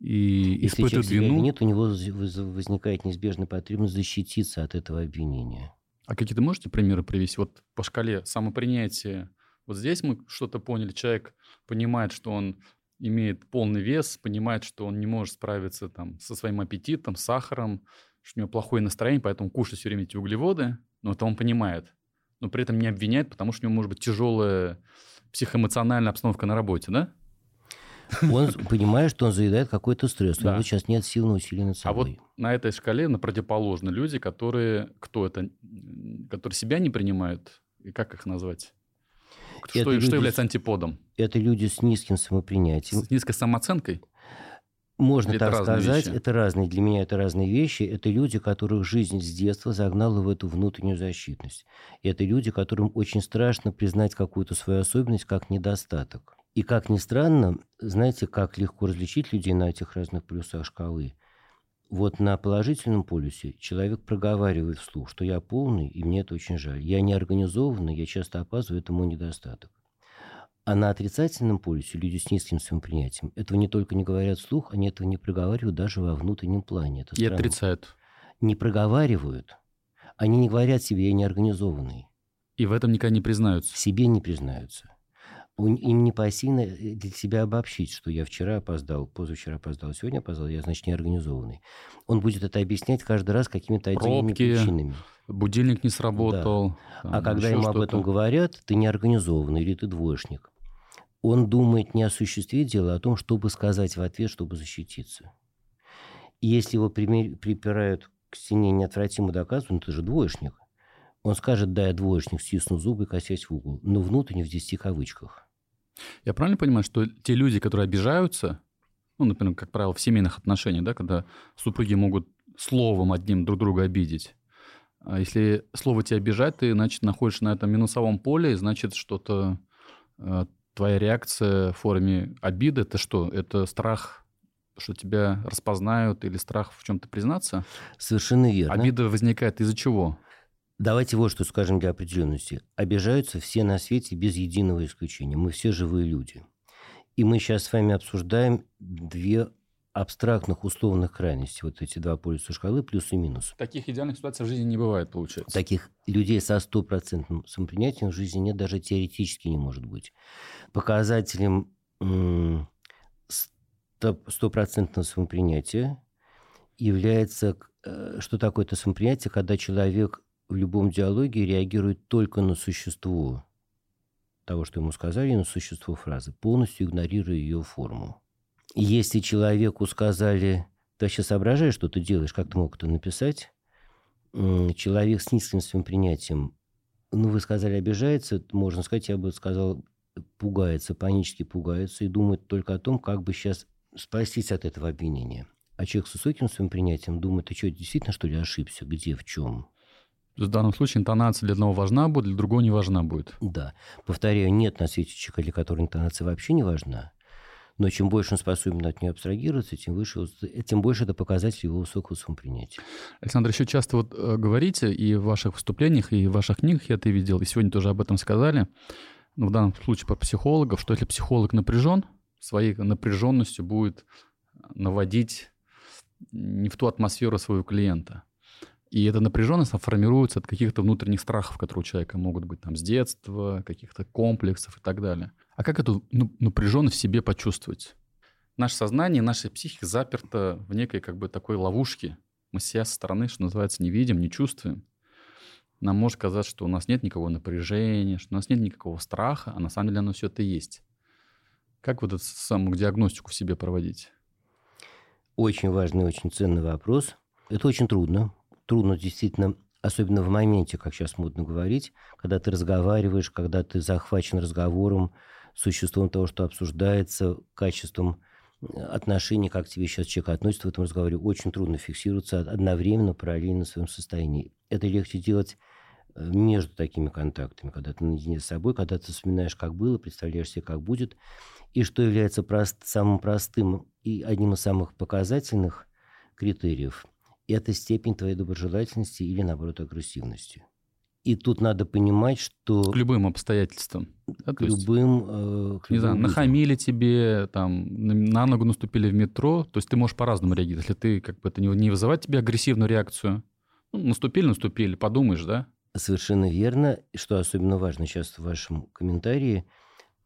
и Если испытывает вину... винит, у него возникает неизбежная потребность защититься от этого обвинения. А какие-то можете примеры привести? Вот по шкале самопринятия, вот здесь мы что-то поняли, человек понимает, что он имеет полный вес, понимает, что он не может справиться там, со своим аппетитом, сахаром, что у него плохое настроение, поэтому кушает все время эти углеводы, но это он понимает. Но при этом не обвиняет, потому что у него может быть тяжелая психоэмоциональная обстановка на работе, да? Он понимает, что он заедает какой-то стресс. Да. У него сейчас нет сил на усилие над собой. А вот на этой шкале, на противоположно, люди, которые, кто это, которые себя не принимают, и как их назвать? Что, это что является антиподом? Это люди с низким самопринятием. С низкой самооценкой? Можно Или так сказать, вещи? это разные, для меня это разные вещи. Это люди, которых жизнь с детства загнала в эту внутреннюю защитность. И это люди, которым очень страшно признать какую-то свою особенность как недостаток. И как ни странно, знаете, как легко различить людей на этих разных плюсах шкалы? Вот на положительном полюсе человек проговаривает вслух, что я полный, и мне это очень жаль. Я не организованный, я часто опаздываю, это мой недостаток. А на отрицательном полюсе люди с низким самопринятием этого не только не говорят вслух, они этого не проговаривают даже во внутреннем плане. Это и отрицают. Не проговаривают. Они не говорят себе, я неорганизованный. И в этом никогда не признаются. Себе не признаются им не посильно э, для себя обобщить, что я вчера опоздал, позавчера опоздал, сегодня опоздал, я, значит, неорганизованный. Он будет это объяснять каждый раз какими-то отдельными Пробки, причинами. будильник не сработал. Да. Там, а когда ему об этом говорят, ты неорганизованный или ты двоечник, он думает не о существе дела, а о том, чтобы сказать в ответ, чтобы защититься. И если его припирают к стене неотвратимо доказывают, это же двоечник. Он скажет, да, я двоечник, стиснув зубы, косясь в угол, но внутренне в десяти кавычках. Я правильно понимаю, что те люди, которые обижаются, ну, например, как правило, в семейных отношениях, да, когда супруги могут словом одним друг друга обидеть, а если слово тебя обижает, ты, значит, находишься на этом минусовом поле, и значит, что-то э, твоя реакция в форме обиды, это что? Это страх, что тебя распознают или страх в чем-то признаться? Совершенно верно. Обида возникает из-за чего? Давайте вот что скажем для определенности. Обижаются все на свете без единого исключения. Мы все живые люди. И мы сейчас с вами обсуждаем две абстрактных условных крайностей. Вот эти два полюса шкалы, плюс и минус. Таких идеальных ситуаций в жизни не бывает, получается. Таких людей со стопроцентным самопринятием в жизни нет, даже теоретически не может быть. Показателем стопроцентного самопринятия является, э, что такое это самопринятие, когда человек в любом диалоге реагирует только на существо того, что ему сказали, на существо фразы, полностью игнорируя ее форму. И если человеку сказали, ты вообще соображаешь, что ты делаешь, как ты мог это написать, человек с низким своим принятием, ну, вы сказали, обижается, можно сказать, я бы сказал, пугается, панически пугается и думает только о том, как бы сейчас спастись от этого обвинения. А человек с высоким своим принятием думает, ты что, действительно, что ли, ошибся? Где, в чем? В данном случае интонация для одного важна будет, для другого не важна будет. Да. Повторяю, нет на свете человека, для которого интонация вообще не важна. Но чем больше он способен от нее абстрагироваться, тем, выше, тем больше это показатель его высокого самопринятия. Александр, еще часто вот э, говорите и в ваших выступлениях, и в ваших книгах я это видел, и сегодня тоже об этом сказали, но в данном случае про психологов, что если психолог напряжен, своей напряженностью будет наводить не в ту атмосферу своего клиента. И эта напряженность формируется от каких-то внутренних страхов, которые у человека могут быть там с детства, каких-то комплексов и так далее. А как эту ну, напряженность в себе почувствовать? наше сознание, наша психика заперта в некой как бы такой ловушке. Мы себя со стороны, что называется, не видим, не чувствуем. Нам может казаться, что у нас нет никакого напряжения, что у нас нет никакого страха, а на самом деле оно все это есть. Как вот эту самую диагностику в себе проводить? Очень важный, очень ценный вопрос. Это очень трудно. Трудно действительно, особенно в моменте, как сейчас модно говорить, когда ты разговариваешь, когда ты захвачен разговором, существом того, что обсуждается, качеством э, отношений, как к тебе сейчас человек относится в этом разговоре, очень трудно фиксироваться одновременно, параллельно в своем состоянии. Это легче делать э, между такими контактами, когда ты наедине с собой, когда ты вспоминаешь, как было, представляешь себе, как будет, и что является прост, самым простым и одним из самых показательных критериев – это степень твоей доброжелательности или, наоборот, агрессивности. И тут надо понимать, что... К любым обстоятельствам. Да, к, любым, э, к не знаю, нахамили тебе, там, на ногу наступили в метро, то есть ты можешь по-разному реагировать. Если ты как бы это не, не вызывает тебе агрессивную реакцию, ну, наступили, наступили, подумаешь, да? Совершенно верно. Что особенно важно сейчас в вашем комментарии –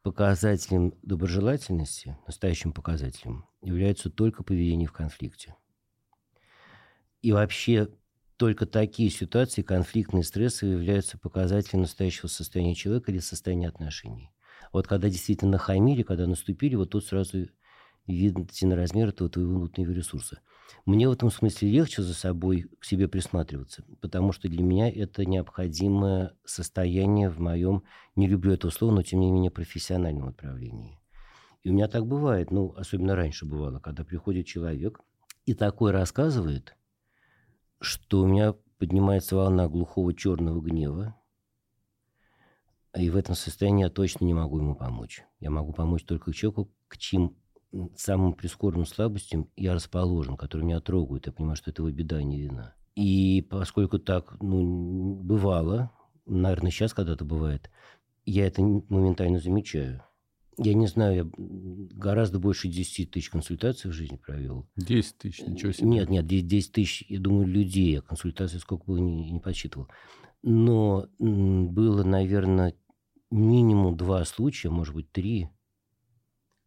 показателем доброжелательности, настоящим показателем, является только поведение в конфликте. И вообще только такие ситуации, конфликтные, стрессовые, являются показателем настоящего состояния человека или состояния отношений. Вот когда действительно нахамили, когда наступили, вот тут сразу видно размер этого твоего внутреннего ресурса. Мне в этом смысле легче за собой к себе присматриваться, потому что для меня это необходимое состояние в моем, не люблю это слово, но тем не менее профессиональном отправлении. И у меня так бывает, ну, особенно раньше бывало, когда приходит человек и такой рассказывает, что у меня поднимается волна глухого черного гнева, и в этом состоянии я точно не могу ему помочь. Я могу помочь только человеку, к чьим самым прискорбным слабостям я расположен, которые меня трогают. Я понимаю, что это его беда, а не вина. И поскольку так ну, бывало, наверное, сейчас когда-то бывает, я это моментально замечаю. Я не знаю, я гораздо больше 10 тысяч консультаций в жизни провел. 10 тысяч, ничего себе. Нет, нет, 10 тысяч, я думаю, людей. Я консультации сколько было, не, не подсчитывал. Но было, наверное, минимум два случая, может быть, три,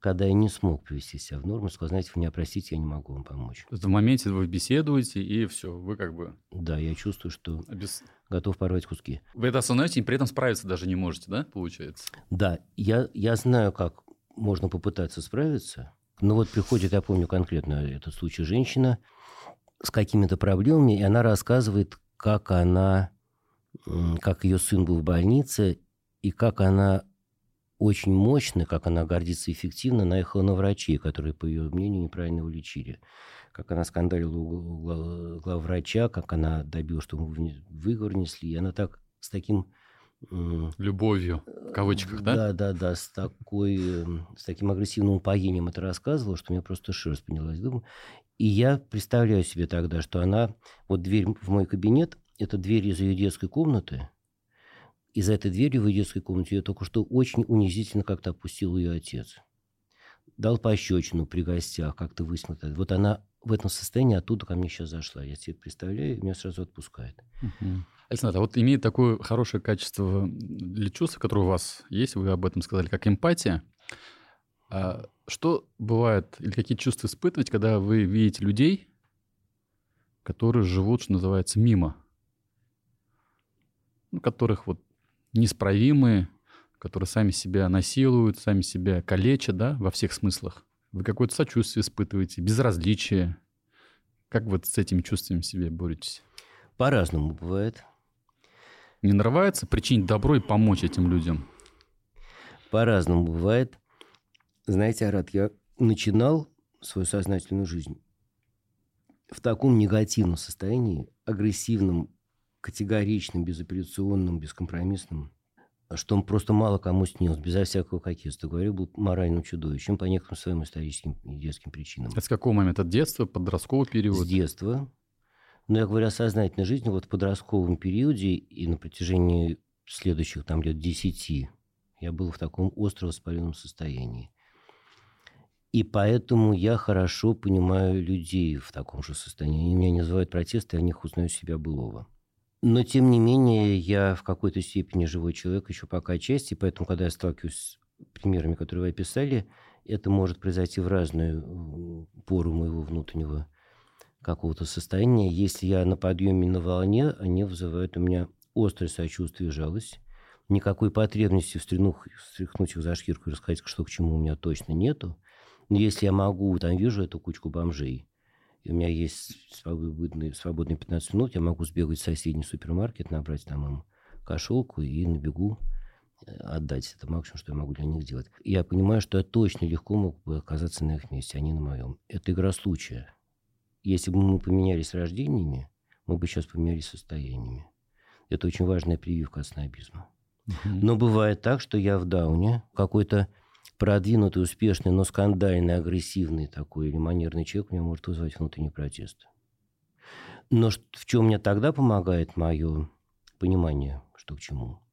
когда я не смог привести себя в норму, сказал, знаете, вы меня простите, я не могу вам помочь. В моменте вы беседуете, и все, вы как бы... Да, я чувствую, что Без... готов порвать куски. Вы это осознаете, и при этом справиться даже не можете, да, получается? Да, я, я знаю, как можно попытаться справиться, но вот приходит, я помню конкретно этот случай, женщина с какими-то проблемами, и она рассказывает, как она, как ее сын был в больнице, и как она очень мощно, как она гордится эффективно, наехала на врачей, которые, по ее мнению, неправильно его лечили. Как она скандалила у главврача, как она добилась, что выговор несли. И она так с таким... Любовью, в кавычках, да? Да, да, да, с, такой, с таким агрессивным упоением это рассказывала, что у меня просто шерсть поднялась. Думаю. И я представляю себе тогда, что она... Вот дверь в мой кабинет, это дверь из ее детской комнаты, и за этой дверью в детской комнате ее только что очень унизительно как-то опустил ее отец. Дал пощечину при гостях, как-то высмотрел. Вот она в этом состоянии оттуда ко мне сейчас зашла. Я себе представляю, меня сразу отпускает. Угу. Александр, а вот имеет такое хорошее качество для чувств, которое у вас есть, вы об этом сказали, как эмпатия. А что бывает, или какие чувства испытывать, когда вы видите людей, которые живут, что называется, мимо? Ну, которых вот неисправимые, которые сами себя насилуют, сами себя калечат, да, во всех смыслах. Вы какое-то сочувствие испытываете, безразличие. Как вы с этими чувствами себе боретесь? По-разному бывает. Не нравится причинить добро и помочь этим людям? По-разному бывает. Знаете, Арат, я начинал свою сознательную жизнь в таком негативном состоянии, агрессивном, категоричным, безапелляционным, бескомпромиссным, что он просто мало кому снилось, безо всякого кокетства. Говорю, был моральным чудовищем по некоторым своим историческим и детским причинам. Это с какого момента? От детства, подросткового периода? С детства. Но я говорю о сознательной жизни вот в подростковом периоде и на протяжении следующих там лет десяти я был в таком остро воспаленном состоянии. И поэтому я хорошо понимаю людей в таком же состоянии. Они меня называют протесты, я них узнаю себя былого. Но, тем не менее, я в какой-то степени живой человек еще пока отчасти, поэтому, когда я сталкиваюсь с примерами, которые вы описали, Это может произойти в разную пору моего внутреннего какого-то состояния. Если я на подъеме на волне, они вызывают у меня острое сочувствие и жалость. Никакой потребности встряхнуть, встряхнуть их за шкирку и рассказать, что к чему у меня точно нету. Но если я могу, там вижу эту кучку бомжей, у меня есть свободные, свободные 15 минут, я могу сбегать в соседний супермаркет, набрать там им кошелку и на бегу э, отдать. Это максимум, что я могу для них сделать. И я понимаю, что я точно легко мог бы оказаться на их месте, а не на моем. Это игра случая. Если бы мы поменялись рождениями, мы бы сейчас поменялись состояниями. Это очень важная прививка от снобизма. Но бывает так, что я в дауне, какой-то продвинутый, успешный, но скандальный, агрессивный такой или манерный человек меня может вызвать внутренний протест. Но в чем мне тогда помогает мое понимание, что к чему?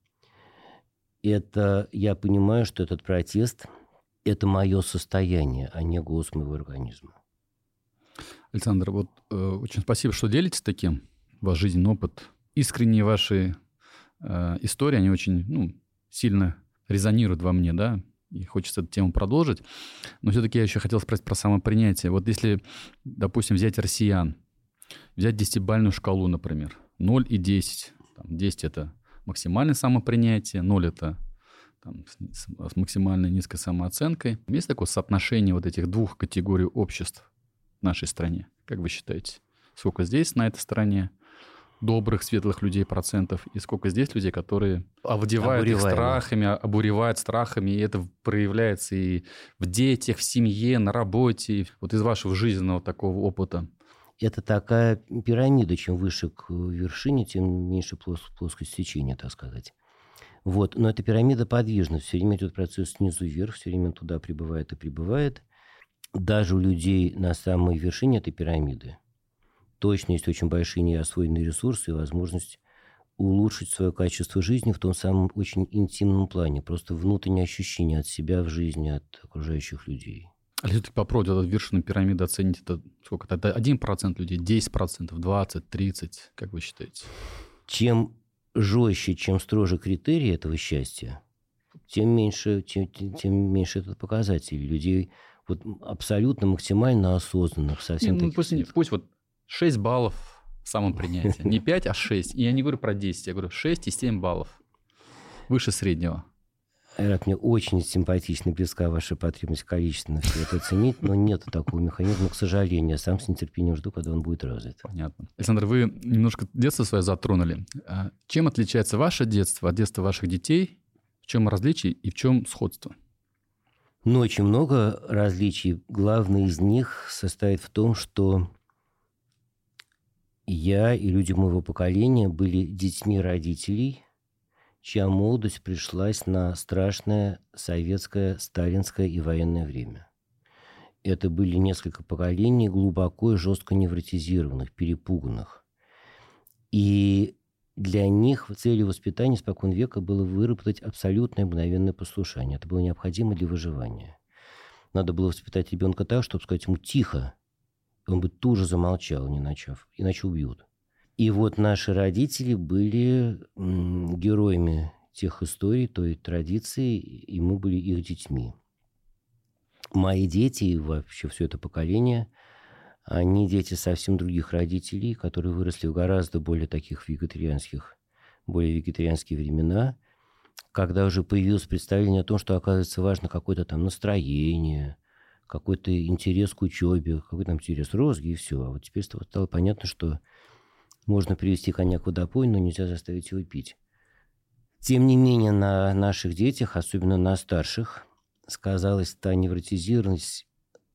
Это я понимаю, что этот протест – это мое состояние, а не голос моего организма. Александр, вот э, очень спасибо, что делитесь таким. Ваш жизненный опыт, искренние ваши э, истории, они очень ну, сильно резонируют во мне, да, и хочется эту тему продолжить. Но все-таки я еще хотел спросить про самопринятие. Вот если, допустим, взять россиян, взять десятибальную шкалу, например, 0 и 10. Там, 10 – это максимальное самопринятие, 0 – это там, с, с максимально низкой самооценкой. Есть такое соотношение вот этих двух категорий обществ в нашей стране? Как вы считаете? Сколько здесь, на этой стороне, добрых, светлых людей процентов, и сколько здесь людей, которые овладевают их страхами, обуревают страхами, и это проявляется и в детях, в семье, на работе, вот из вашего жизненного такого опыта. Это такая пирамида, чем выше к вершине, тем меньше плос плоскость сечения, так сказать. Вот. Но эта пирамида подвижна, все время идет процесс снизу вверх, все время туда прибывает и прибывает. Даже у людей на самой вершине этой пирамиды точно есть очень большие неосвоенные ресурсы и возможность улучшить свое качество жизни в том самом очень интимном плане, просто внутреннее ощущение от себя в жизни, от окружающих людей. А если ты попробуй эту вершину пирамиды оценить, это сколько? Это 1% людей, 10%, 20%, 30%, как вы считаете? Чем жестче, чем строже критерии этого счастья, тем меньше, тем, тем меньше этот показатель. Людей вот абсолютно максимально осознанных, совсем Не, ну, пусть, пусть вот 6 баллов самопринятия. Не 5, а 6. И я не говорю про 10, я говорю 6 и 7 баллов. Выше среднего. Айрат, мне очень симпатична, близка ваша потребность количественно все это оценить, но нет такого механизма, к сожалению. Я сам с нетерпением жду, когда он будет развит. Понятно. Александр, вы немножко детство свое затронули. А чем отличается ваше детство от детства ваших детей? В чем различие и в чем сходство? Ну, очень много различий. Главное из них состоит в том, что я и люди моего поколения были детьми родителей, чья молодость пришлась на страшное советское, сталинское и военное время. Это были несколько поколений глубоко и жестко невротизированных, перепуганных. И для них в цели воспитания спокон века было выработать абсолютное мгновенное послушание. Это было необходимо для выживания. Надо было воспитать ребенка так, чтобы сказать ему «тихо», он бы тут же замолчал, не начав, иначе убьют. И вот наши родители были героями тех историй, той традиции, и мы были их детьми. Мои дети и вообще все это поколение, они дети совсем других родителей, которые выросли в гораздо более таких вегетарианских, более вегетарианские времена, когда уже появилось представление о том, что, оказывается, важно какое-то там настроение – какой-то интерес к учебе, какой там интерес розги и все. А вот теперь стало понятно, что можно привести коня к водопою, но нельзя заставить его пить. Тем не менее, на наших детях, особенно на старших, сказалась та невротизированность,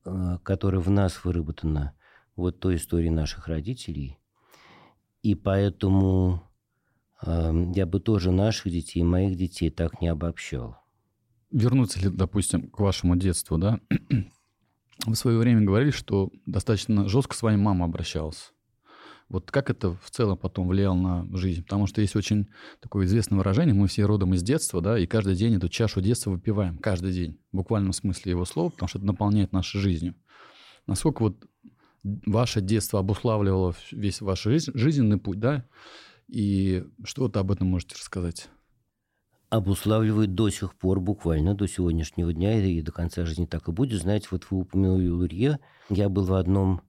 э, которая в нас выработана вот той истории наших родителей. И поэтому э, я бы тоже наших детей, моих детей так не обобщал. Вернуться ли, допустим, к вашему детству, да? Вы в свое время говорили, что достаточно жестко с вами мама обращалась. Вот как это в целом потом влияло на жизнь? Потому что есть очень такое известное выражение, мы все родом из детства, да, и каждый день эту чашу детства выпиваем, каждый день, в буквальном смысле его слова, потому что это наполняет нашу жизнью. Насколько вот ваше детство обуславливало весь ваш жизненный путь, да, и что вы об этом можете рассказать? Обуславливает до сих пор, буквально до сегодняшнего дня и до конца жизни так и будет. Знаете, вот вы упомянули Лурье. Я был в одном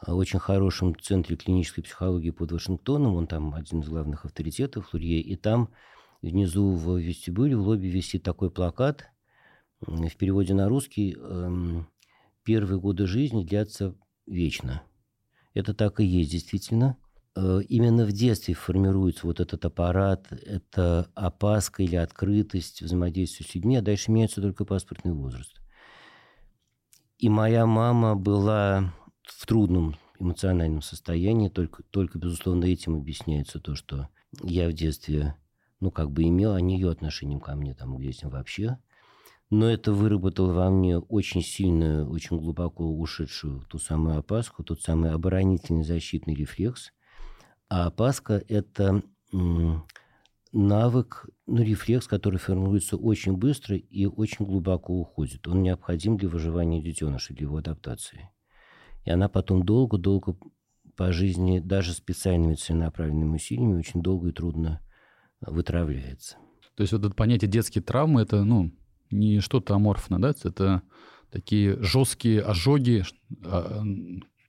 а, очень хорошем центре клинической психологии под Вашингтоном. Он там один из главных авторитетов, Лурье. И там внизу в вестибюле, в лобби висит такой плакат. В переводе на русский эм, «Первые годы жизни длятся вечно». Это так и есть, действительно. Э, именно в детстве формируется вот этот аппарат, это опаска или открытость взаимодействия с людьми, а дальше меняется только паспортный возраст. И моя мама была в трудном эмоциональном состоянии, только, только безусловно, этим объясняется то, что я в детстве, ну, как бы имел, а не ее отношением ко мне, там, к детям вообще. Но это выработало во мне очень сильную, очень глубоко ушедшую ту самую опаску, тот самый оборонительный защитный рефлекс – а опаска – это навык, ну, рефлекс, который формируется очень быстро и очень глубоко уходит. Он необходим для выживания детеныша, для его адаптации. И она потом долго-долго по жизни, даже специальными целенаправленными усилиями, очень долго и трудно вытравляется. То есть вот это понятие детские травмы – это, ну, не что-то аморфное, да? Это такие жесткие ожоги, а,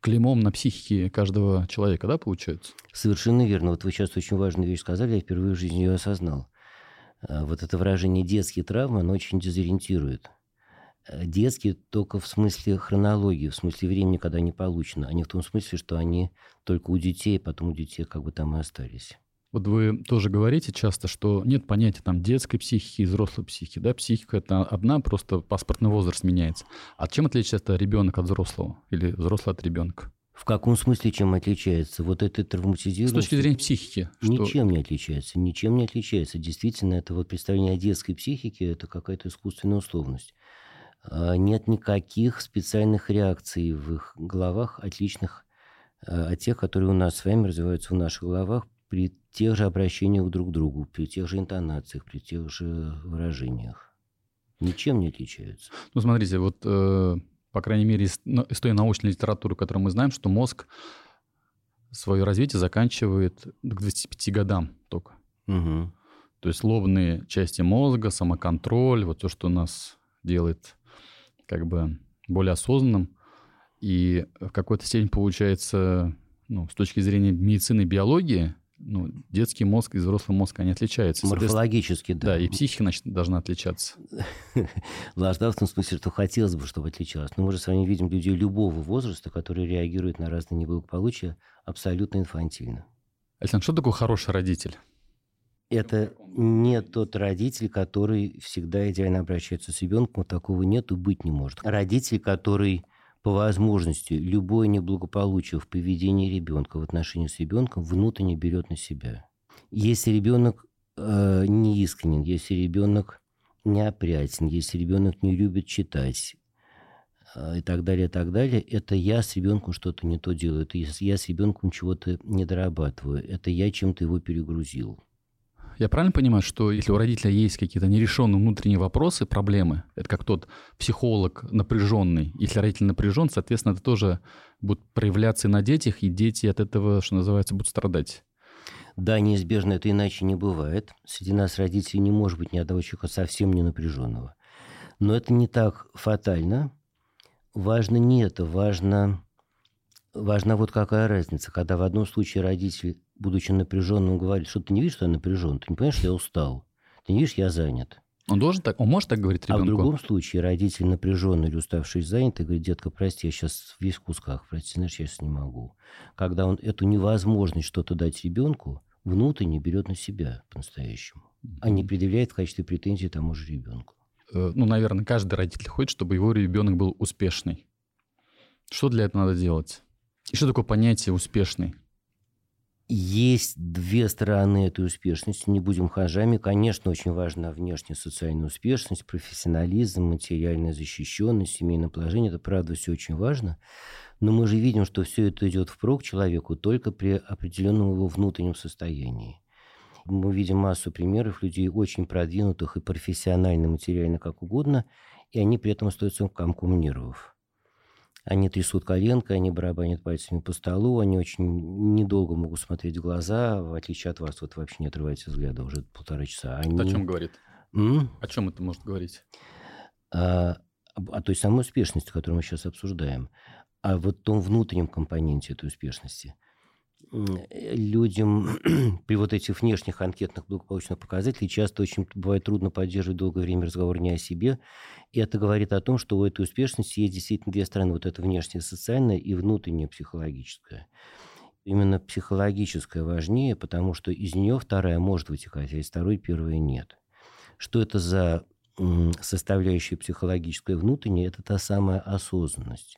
клеймом на психике каждого человека, да, получается? Совершенно верно. Вот вы сейчас очень важную вещь сказали, я впервые в жизни ее осознал. А, вот это выражение «детские травмы», оно очень дезориентирует. А, детские только в смысле хронологии, в смысле времени, когда они получены, а не в том смысле, что они только у детей, а потом у детей как бы там и остались. Вот вы тоже говорите часто, что нет понятия там детской психики и взрослой психики. Да? Психика – это одна, просто паспортный возраст меняется. А чем отличается ребенок от взрослого или взрослый от ребенка? В каком смысле чем отличается? Вот это травматизирует... С точки зрения психики. Ничем что... не отличается. Ничем не отличается. Действительно, это вот представление о детской психике – это какая-то искусственная условность. А, нет никаких специальных реакций в их головах, отличных а, от тех, которые у нас с вами развиваются в наших головах при тех же обращениях друг к другу, при тех же интонациях, при тех же выражениях. Ничем не отличаются. Ну, смотрите, вот, э, по крайней мере, из, из той научной литературы, которую мы знаем, что мозг свое развитие заканчивает к 25 годам только. Угу. То есть лобные части мозга, самоконтроль, вот то, что нас делает как бы более осознанным. И в какой-то степени получается, ну, с точки зрения медицины и биологии, ну, детский мозг и взрослый мозг, они отличаются. Морфологически, да. Да, и психика, значит, должна отличаться. Ложда в том смысле, что хотелось бы, чтобы отличалась. Но мы же с вами видим людей любого возраста, которые реагируют на разные неблагополучия абсолютно инфантильно. Александр, что такое хороший родитель? Это не тот родитель, который всегда идеально обращается с ребенком. Такого нет и быть не может. Родитель, который по возможности любое неблагополучие в поведении ребенка в отношении с ребенком внутренне берет на себя. Если ребенок э, не искренен, если ребенок неопрятен, если ребенок не любит читать э, и так далее, и так далее, это я с ребенком что-то не то делаю, это я с ребенком чего-то не дорабатываю, это я чем-то его перегрузил. Я правильно понимаю, что если у родителя есть какие-то нерешенные внутренние вопросы, проблемы, это как тот психолог напряженный. Если родитель напряжен, соответственно, это тоже будет проявляться и на детях, и дети от этого, что называется, будут страдать. Да, неизбежно это иначе не бывает. Среди нас родителей не может быть ни одного человека совсем не напряженного. Но это не так фатально. Важно не это, важно, важна вот какая разница, когда в одном случае родитель будучи напряженным, говорит, что ты не видишь, что я напряжен, ты не понимаешь, что я устал, ты не видишь, я занят. Он должен так, он может так говорить ребенку? А в другом случае родитель напряженный или уставший занят и говорит, детка, прости, я сейчас весь в кусках, прости, знаешь, я сейчас не могу. Когда он эту невозможность что-то дать ребенку внутренне берет на себя по-настоящему, а не предъявляет в качестве претензии тому же ребенку. Э, ну, наверное, каждый родитель хочет, чтобы его ребенок был успешный. Что для этого надо делать? И что такое понятие успешный? Есть две стороны этой успешности, не будем хожами. Конечно, очень важна внешняя социальная успешность, профессионализм, материальная защищенность, семейное положение. Это правда все очень важно. Но мы же видим, что все это идет впрок человеку только при определенном его внутреннем состоянии. Мы видим массу примеров людей очень продвинутых и профессионально, материально, как угодно, и они при этом остаются комком нервов. Они трясут коленкой, они барабанят пальцами по столу, они очень недолго могут смотреть в глаза, в отличие от вас, вот вообще не отрывайте взгляда уже полтора часа. Они, о чем говорит? М? О чем это может говорить? А, о той самой успешности, которую мы сейчас обсуждаем, а вот том внутреннем компоненте этой успешности. Людям при вот этих внешних анкетных благополучных показателей часто очень бывает трудно поддерживать долгое время разговор не о себе. И это говорит о том, что у этой успешности есть действительно две стороны. Вот это внешнее социальное и внутреннее психологическое. Именно психологическое важнее, потому что из нее вторая может вытекать, а из второй первая нет. Что это за составляющая психологическая внутренняя, это та самая осознанность.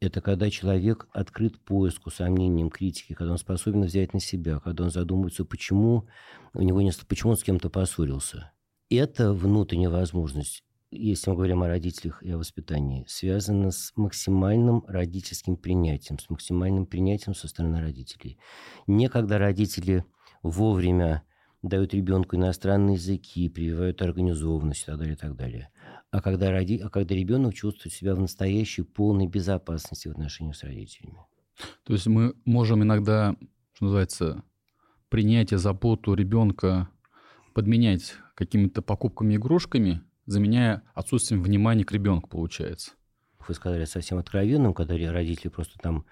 Это когда человек открыт поиску, сомнениям, критике, когда он способен взять на себя, когда он задумывается, почему, у него не, почему он с кем-то поссорился. Это внутренняя возможность, если мы говорим о родителях и о воспитании, связана с максимальным родительским принятием, с максимальным принятием со стороны родителей. Не когда родители вовремя дают ребенку иностранные языки, прививают организованность и так далее, и так далее. А когда, роди... а когда ребенок чувствует себя в настоящей полной безопасности в отношении с родителями. То есть мы можем иногда, что называется, принятие, заботу ребенка подменять какими-то покупками игрушками, заменяя отсутствием внимания к ребенку, получается. Вы сказали совсем откровенным, когда родители просто там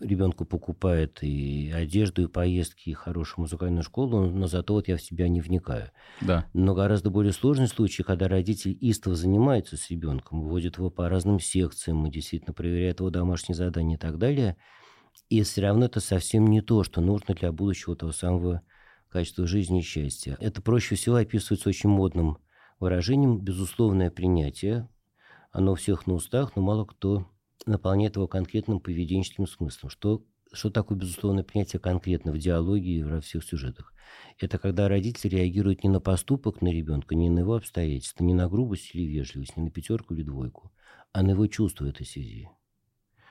ребенку покупает и одежду, и поездки, и хорошую музыкальную школу, но зато вот я в себя не вникаю. Да. Но гораздо более сложный случай, когда родитель истово занимается с ребенком, вводит его по разным секциям, и действительно проверяет его домашние задания и так далее, и все равно это совсем не то, что нужно для будущего того самого качества жизни и счастья. Это проще всего описывается очень модным выражением «безусловное принятие». Оно у всех на устах, но мало кто наполняет его конкретным поведенческим смыслом. Что, что такое безусловное принятие конкретно в диалоге и во всех сюжетах? Это когда родители реагируют не на поступок на ребенка, не на его обстоятельства, не на грубость или вежливость, не на пятерку или двойку, а на его чувство этой связи.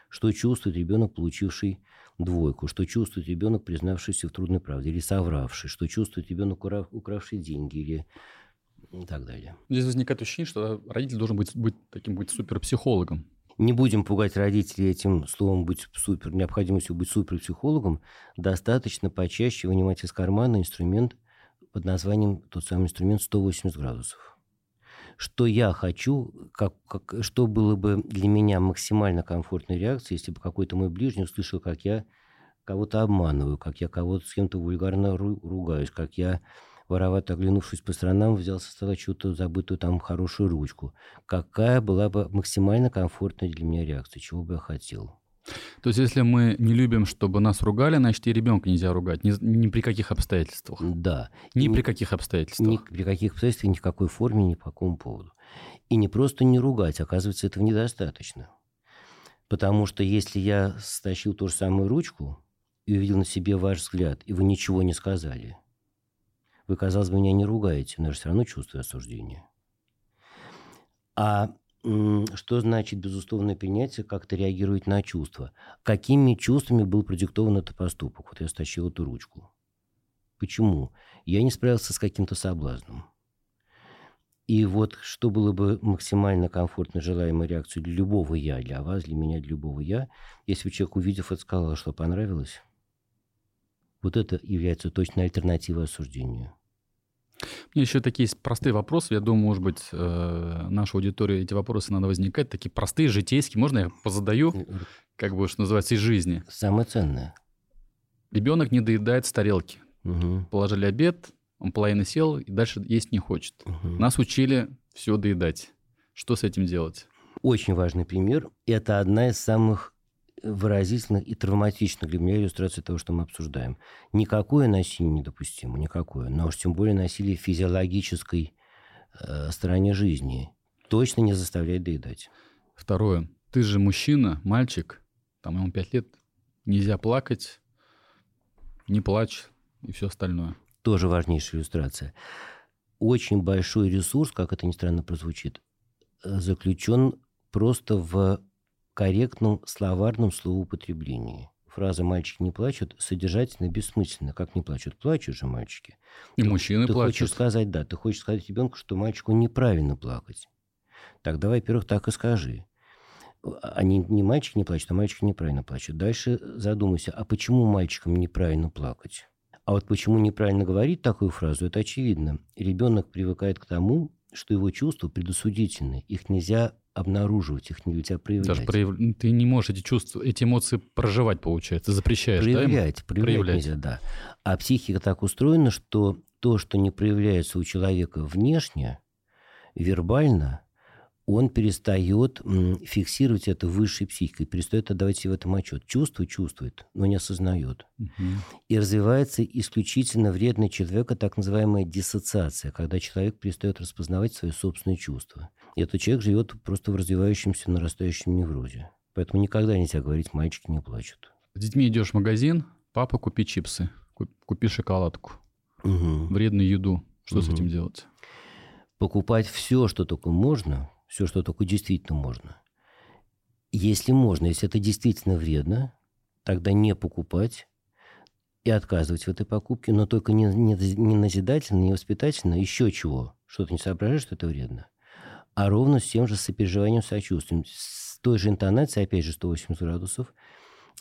Что чувствует ребенок, получивший двойку? Что чувствует ребенок, признавшийся в трудной правде или совравший? Что чувствует ребенок, укравший деньги или и так далее. Здесь возникает ощущение, что родитель должен быть, быть таким быть суперпсихологом. Не будем пугать родителей этим словом быть супер, необходимостью быть суперпсихологом. Достаточно почаще вынимать из кармана инструмент под названием, тот самый инструмент 180 градусов. Что я хочу, как, как, что было бы для меня максимально комфортной реакцией, если бы какой-то мой ближний услышал, как я кого-то обманываю, как я кого-то с кем-то вульгарно ругаюсь, как я воровато оглянувшись по сторонам, взял со стола чью-то забытую там хорошую ручку. Какая была бы максимально комфортная для меня реакция, чего бы я хотел? То есть, если мы не любим, чтобы нас ругали, значит, и ребенка нельзя ругать. Ни, ни при каких обстоятельствах. Да. Ни, ни при каких обстоятельствах. Ни при каких обстоятельствах, ни в какой форме, ни по какому поводу. И не просто не ругать, оказывается, этого недостаточно. Потому что если я стащил ту же самую ручку и увидел на себе ваш взгляд, и вы ничего не сказали, вы, казалось бы, меня не ругаете, но я же все равно чувствую осуждение. А что значит безусловное принятие, как-то реагирует на чувства? Какими чувствами был продиктован этот поступок? Вот я стащил эту ручку. Почему? Я не справился с каким-то соблазном. И вот что было бы максимально комфортно желаемой реакцией для любого «я», для вас, для меня, для любого «я», если бы человек, увидев это, сказал, что понравилось, вот это является точной альтернативой осуждению. Меня еще такие простые вопросы. Я думаю, может быть, э, наша аудитория эти вопросы надо возникать. Такие простые, житейские. Можно я позадаю, как бы, что называется, из жизни? Самое ценное. Ребенок не доедает с тарелки. Угу. Положили обед, он половину сел и дальше есть не хочет. Угу. Нас учили все доедать. Что с этим делать? Очень важный пример. Это одна из самых выразительных и травматичных для меня иллюстрация того, что мы обсуждаем. Никакое насилие недопустимо, никакое. Но уж тем более насилие в физиологической э, стороне жизни точно не заставляет доедать. Второе. Ты же мужчина, мальчик, там ему пять лет, нельзя плакать, не плачь и все остальное. Тоже важнейшая иллюстрация. Очень большой ресурс, как это ни странно прозвучит, э, заключен просто в корректном словарном словоупотреблении. Фраза «мальчики не плачут» содержательно бессмысленно. Как не плачут? Плачут же мальчики. И ты, мужчины ты плачут. Ты хочешь сказать, да, ты хочешь сказать ребенку, что мальчику неправильно плакать. Так давай, во-первых, так и скажи. Они не мальчики не плачут, а мальчики неправильно плачут. Дальше задумайся, а почему мальчикам неправильно плакать? А вот почему неправильно говорить такую фразу, это очевидно. Ребенок привыкает к тому, что его чувства предосудительны. Их нельзя обнаруживать, их нельзя проявлять. Даже прояв... ты не можешь эти чувства, эти эмоции проживать, получается, запрещаешь, проявлять, да? Проявлять, проявлять нельзя, да. А психика так устроена, что то, что не проявляется у человека внешне, вербально, он перестает фиксировать это высшей психикой, перестает отдавать себе в этом отчет. Чувствует, чувствует, но не осознает. Угу. И развивается исключительно вредный человека так называемая диссоциация, когда человек перестает распознавать свои собственные чувства. И этот человек живет просто в развивающемся нарастающем неврозе. Поэтому никогда нельзя говорить, мальчики не плачут. С детьми идешь в магазин, папа, купи чипсы, купи шоколадку, угу. вредную еду. Что угу. с этим делать? Покупать все, что только можно, все, что только действительно можно. Если можно, если это действительно вредно, тогда не покупать и отказывать в этой покупке, но только не, не, не назидательно, не воспитательно, еще чего, что ты не соображаешь, что это вредно, а ровно с тем же сопереживанием, сочувствием, с той же интонацией, опять же, 180 градусов,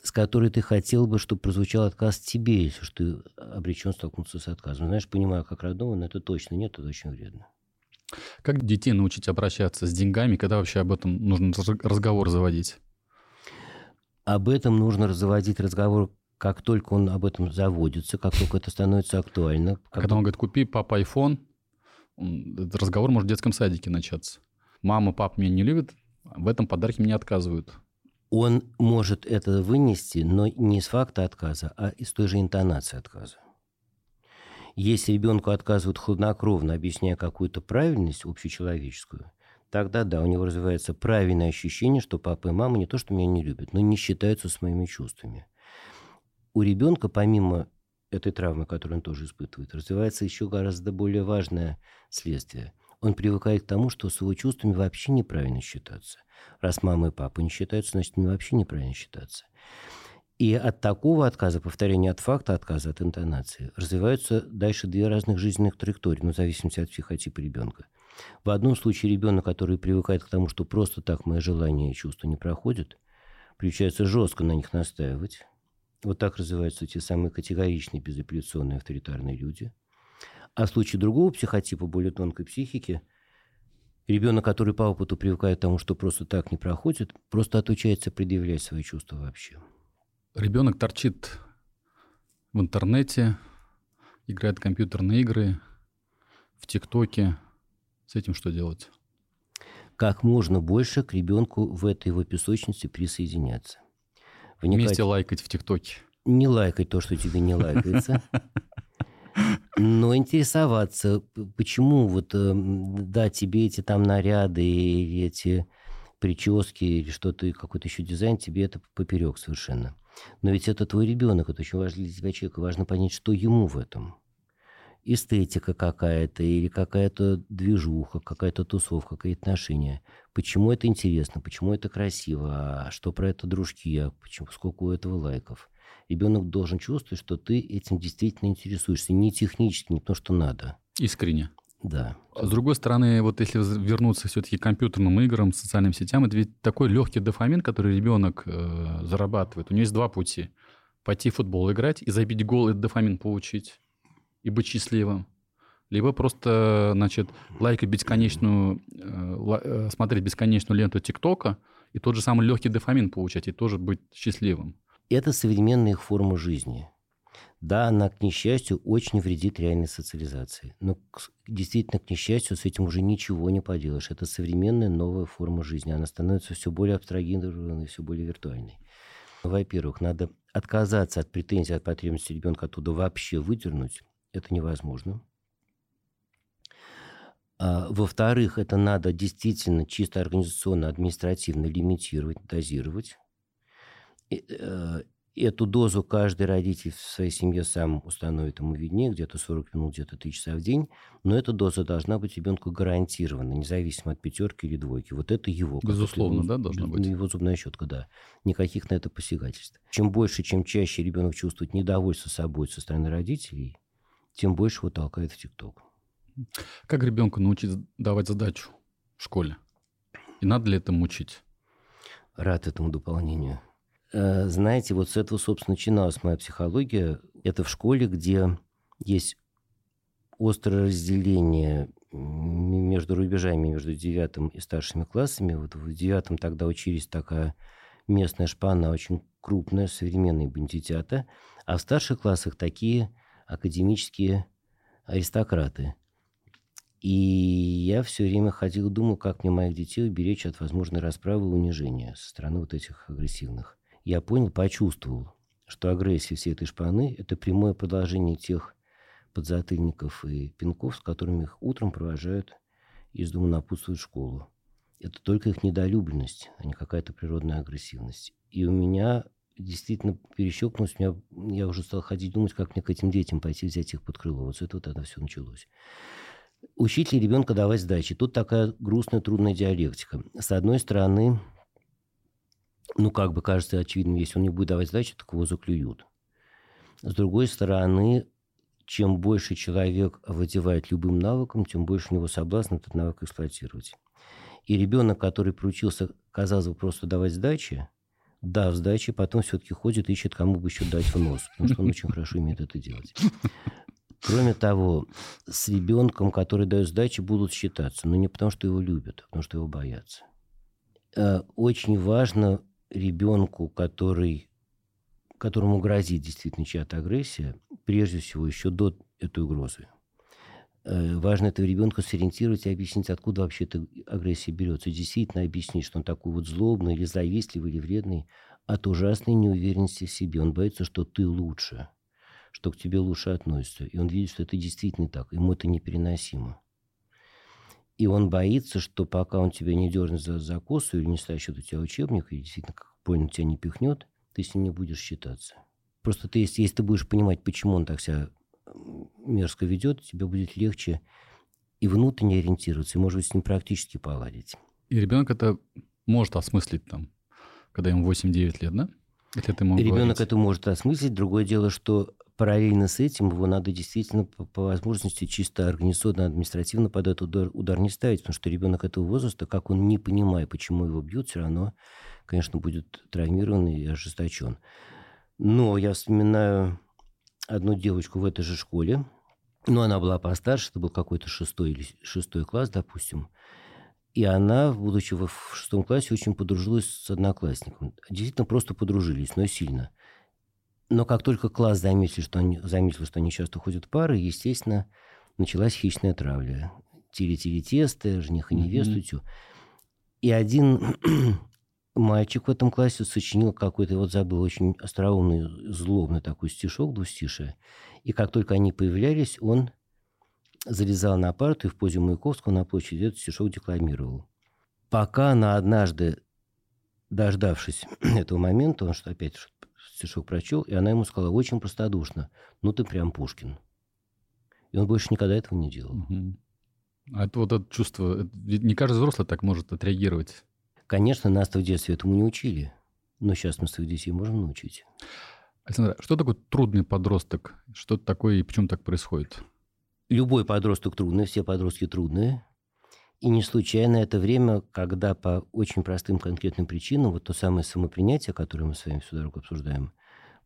с которой ты хотел бы, чтобы прозвучал отказ тебе, если что ты обречен столкнуться с отказом. Знаешь, понимаю, как родного, но это точно нет, это очень вредно. Как детей научить обращаться с деньгами, когда вообще об этом нужно разговор заводить? Об этом нужно заводить разговор, как только он об этом заводится, как только это становится актуально. Как когда он говорит, купи папа iPhone, этот разговор может в детском садике начаться. Мама, папа меня не любят, в этом подарке мне отказывают. Он может это вынести, но не из факта отказа, а из той же интонации отказа. Если ребенку отказывают хладнокровно, объясняя какую-то правильность общечеловеческую, тогда да, у него развивается правильное ощущение, что папа и мама не то, что меня не любят, но не считаются с моими чувствами. У ребенка, помимо этой травмы, которую он тоже испытывает, развивается еще гораздо более важное следствие. Он привыкает к тому, что с его чувствами вообще неправильно считаться. Раз мама и папа не считаются, значит, мне вообще неправильно считаться. И от такого отказа, повторения от факта отказа, от интонации, развиваются дальше две разных жизненных траектории, ну, в зависимости от психотипа ребенка. В одном случае ребенок, который привыкает к тому, что просто так мои желания и чувства не проходят, приучается жестко на них настаивать. Вот так развиваются те самые категоричные, безапелляционные, авторитарные люди. А в случае другого психотипа, более тонкой психики, ребенок, который по опыту привыкает к тому, что просто так не проходит, просто отучается предъявлять свои чувства вообще. Ребенок торчит в интернете, играет в компьютерные игры, в ТикТоке. С этим что делать? Как можно больше к ребенку в этой его песочнице присоединяться. Вникать... Вместе лайкать в ТикТоке. Не лайкать то, что тебе не лайкается. Но интересоваться, почему вот, эм, да, тебе эти там наряды и эти прически или что-то, какой-то еще дизайн, тебе это поперек совершенно. Но ведь это твой ребенок, это очень важно для тебя человека. Важно понять, что ему в этом. Эстетика какая-то или какая-то движуха, какая-то тусовка, какие-то отношения. Почему это интересно, почему это красиво, а что про это дружки, а почему, сколько у этого лайков. Ребенок должен чувствовать, что ты этим действительно интересуешься. Не технически, не то, что надо. Искренне. Да. А с другой стороны, вот если вернуться все-таки к компьютерным играм, социальным сетям, это ведь такой легкий дофамин, который ребенок э, зарабатывает. У него есть два пути. Пойти в футбол играть и забить гол, и дофамин получить, и быть счастливым. Либо просто, значит, лайкать бесконечную, э, э, смотреть бесконечную ленту ТикТока, и тот же самый легкий дофамин получать, и тоже быть счастливым. Это современная их форма жизни. Да, она, к несчастью, очень вредит реальной социализации. Но действительно, к несчастью, с этим уже ничего не поделаешь. Это современная новая форма жизни. Она становится все более абстрагированной, все более виртуальной. Во-первых, надо отказаться от претензий, от потребности ребенка оттуда вообще выдернуть. Это невозможно. А, во-вторых, это надо действительно чисто организационно, административно лимитировать, дозировать. Э, Эту дозу каждый родитель в своей семье сам установит ему виднее, где-то 40 минут, где-то 3 часа в день. Но эта доза должна быть ребенку гарантирована, независимо от пятерки или двойки. Вот это его. Безусловно, да, должна быть? Его зубная щетка, да. Никаких на это посягательств. Чем больше, чем чаще ребенок чувствует недовольство собой со стороны родителей, тем больше его толкает в ТикТок. Как ребенку научить давать задачу в школе? И надо ли это мучить? Рад этому дополнению Э, знаете, вот с этого, собственно, начиналась моя психология. Это в школе, где есть острое разделение между рубежами, между девятым и старшими классами. Вот в девятом тогда учились такая местная шпана, очень крупная, современные бандитята, а в старших классах такие академические аристократы. И я все время ходил думал, как мне моих детей уберечь от возможной расправы и унижения со стороны вот этих агрессивных. Я понял, почувствовал, что агрессия всей этой шпаны – это прямое продолжение тех подзатыльников и пинков, с которыми их утром провожают из дома напутствуют школу. Это только их недолюбленность, а не какая-то природная агрессивность. И у меня действительно перещелкнулось, меня, я уже стал ходить думать, как мне к этим детям пойти взять их под крыло. Вот с этого тогда все началось. Учить ли ребенка давать сдачи? Тут такая грустная, трудная диалектика. С одной стороны, ну, как бы кажется очевидным, если он не будет давать сдачи, так его заклюют. С другой стороны, чем больше человек овладевает любым навыком, тем больше у него соблазн этот навык эксплуатировать. И ребенок, который приучился, казалось бы, просто давать сдачи, дав сдачи, потом все-таки ходит ищет, кому бы еще дать в нос, потому что он очень хорошо умеет это делать. Кроме того, с ребенком, который дает сдачи, будут считаться, но не потому, что его любят, а потому, что его боятся. Э, очень важно ребенку, который, которому грозит действительно чья-то агрессия, прежде всего еще до этой угрозы, важно этого ребенка сориентировать и объяснить, откуда вообще эта агрессия берется. Действительно объяснить, что он такой вот злобный или завистливый или вредный от ужасной неуверенности в себе. Он боится, что ты лучше, что к тебе лучше относятся. И он видит, что это действительно так. Ему это непереносимо. И он боится, что пока он тебя не дернет за, за косу или не стащит у тебя учебник, и действительно, как понял, тебя не пихнет, ты с ним не будешь считаться. Просто ты, если, если ты будешь понимать, почему он так себя мерзко ведет, тебе будет легче и внутренне ориентироваться, и, может быть, с ним практически поладить. И ребенок это может осмыслить там, когда ему 8-9 лет, да? Если ты Ребенок говорить. это может осмыслить. Другое дело, что параллельно с этим его надо действительно по, по возможности чисто организационно, административно под этот удар, удар не ставить, потому что ребенок этого возраста, как он не понимая, почему его бьют, все равно, конечно, будет травмирован и ожесточен. Но я вспоминаю одну девочку в этой же школе, но она была постарше, это был какой-то шестой или шестой класс, допустим, и она, будучи в шестом классе, очень подружилась с одноклассником. Действительно, просто подружились, но сильно – но как только класс заметил, что они, заметил, что они часто ходят пары, естественно, началась хищная травля. Тили-тили-тесты, жених и невесту. Mm-hmm. И один мальчик в этом классе сочинил какой-то, вот забыл, очень остроумный, злобный такой стишок, двустишие. И как только они появлялись, он залезал на парту и в позе Маяковского на площади этот стишок декламировал. Пока она однажды, дождавшись этого момента, он что опять стишок прочел, и она ему сказала очень простодушно, ну ты прям Пушкин. И он больше никогда этого не делал. Угу. А это вот это чувство, не каждый взрослый так может отреагировать. Конечно, нас в детстве этому не учили, но сейчас мы своих детей можем научить. Александр, а что такое трудный подросток? Что это такое и почему так происходит? Любой подросток трудный, все подростки трудные. И не случайно это время, когда по очень простым конкретным причинам вот то самое самопринятие, которое мы с вами всю дорогу обсуждаем,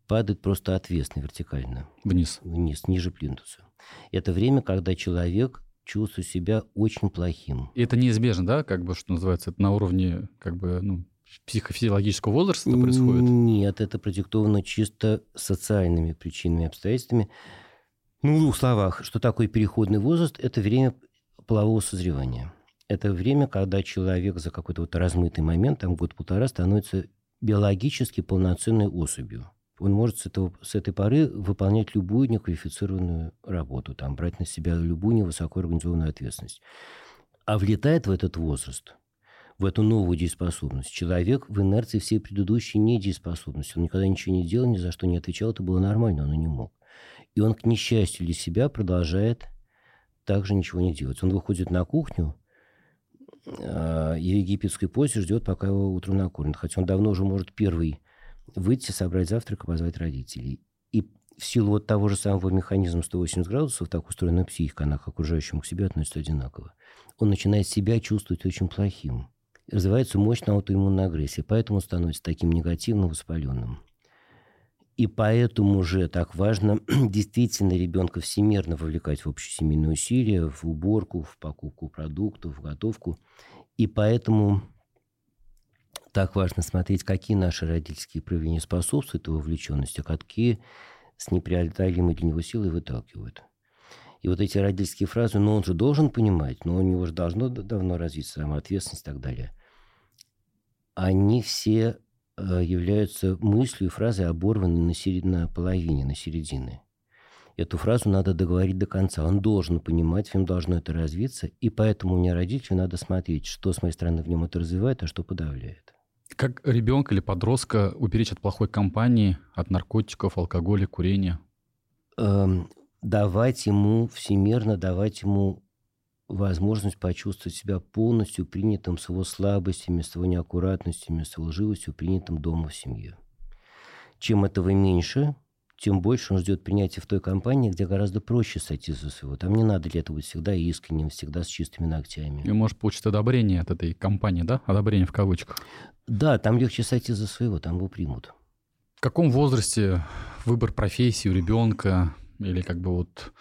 падает просто отвесно, вертикально. Вниз. Вниз, ниже плинтуса. Это время, когда человек чувствует себя очень плохим. И это неизбежно, да, как бы, что называется, это на уровне, как бы, ну, психофизиологического возраста происходит? Нет, это продиктовано чисто социальными причинами, обстоятельствами. Ну, в двух словах, что такое переходный возраст? Это время полового созревания это время, когда человек за какой-то вот размытый момент, там год-полтора, становится биологически полноценной особью. Он может с, этого, с этой поры выполнять любую неквалифицированную работу, там, брать на себя любую невысокоорганизованную ответственность. А влетает в этот возраст, в эту новую дееспособность, человек в инерции всей предыдущей недееспособности. Он никогда ничего не делал, ни за что не отвечал, это было нормально, он и не мог. И он, к несчастью для себя, продолжает также ничего не делать. Он выходит на кухню, а, и в египетской позе ждет, пока его утром накормят. Хотя он давно уже может первый выйти, собрать завтрак и позвать родителей. И в силу вот того же самого механизма 180 градусов, так устроена психика, она к окружающему к себе относится одинаково. Он начинает себя чувствовать очень плохим. развивается мощная аутоиммунная агрессия, поэтому становится таким негативным, воспаленным. И поэтому же так важно действительно ребенка всемирно вовлекать в общесемейные усилия, в уборку, в покупку продуктов, в готовку. И поэтому так важно смотреть, какие наши родительские проявления способствуют его вовлеченности, а какие с непреодолимой для него силой выталкивают. И вот эти родительские фразы, ну он же должен понимать, но у него же должно давно развиться самоответственность и так далее. Они все э, являются мыслью и фразой, оборванной на, серед... на половине, на середине. Эту фразу надо договорить до конца. Он должен понимать, в нем должно это развиться, и поэтому у меня родителю надо смотреть, что с моей стороны в нем это развивает, а что подавляет. Как ребенка или подростка уберечь от плохой компании, от наркотиков, алкоголя, курения? Эм, давать ему, всемирно давать ему возможность почувствовать себя полностью принятым с его слабостями, с его неаккуратностями, с его лживостью, принятым дома в семье. Чем этого меньше, тем больше он ждет принятия в той компании, где гораздо проще сойти за своего. Там не надо для этого быть всегда искренним, всегда с чистыми ногтями. И может получить одобрение от этой компании, да? Одобрение в кавычках. Да, там легче сойти за своего, там его примут. В каком возрасте выбор профессии у ребенка или как бы вот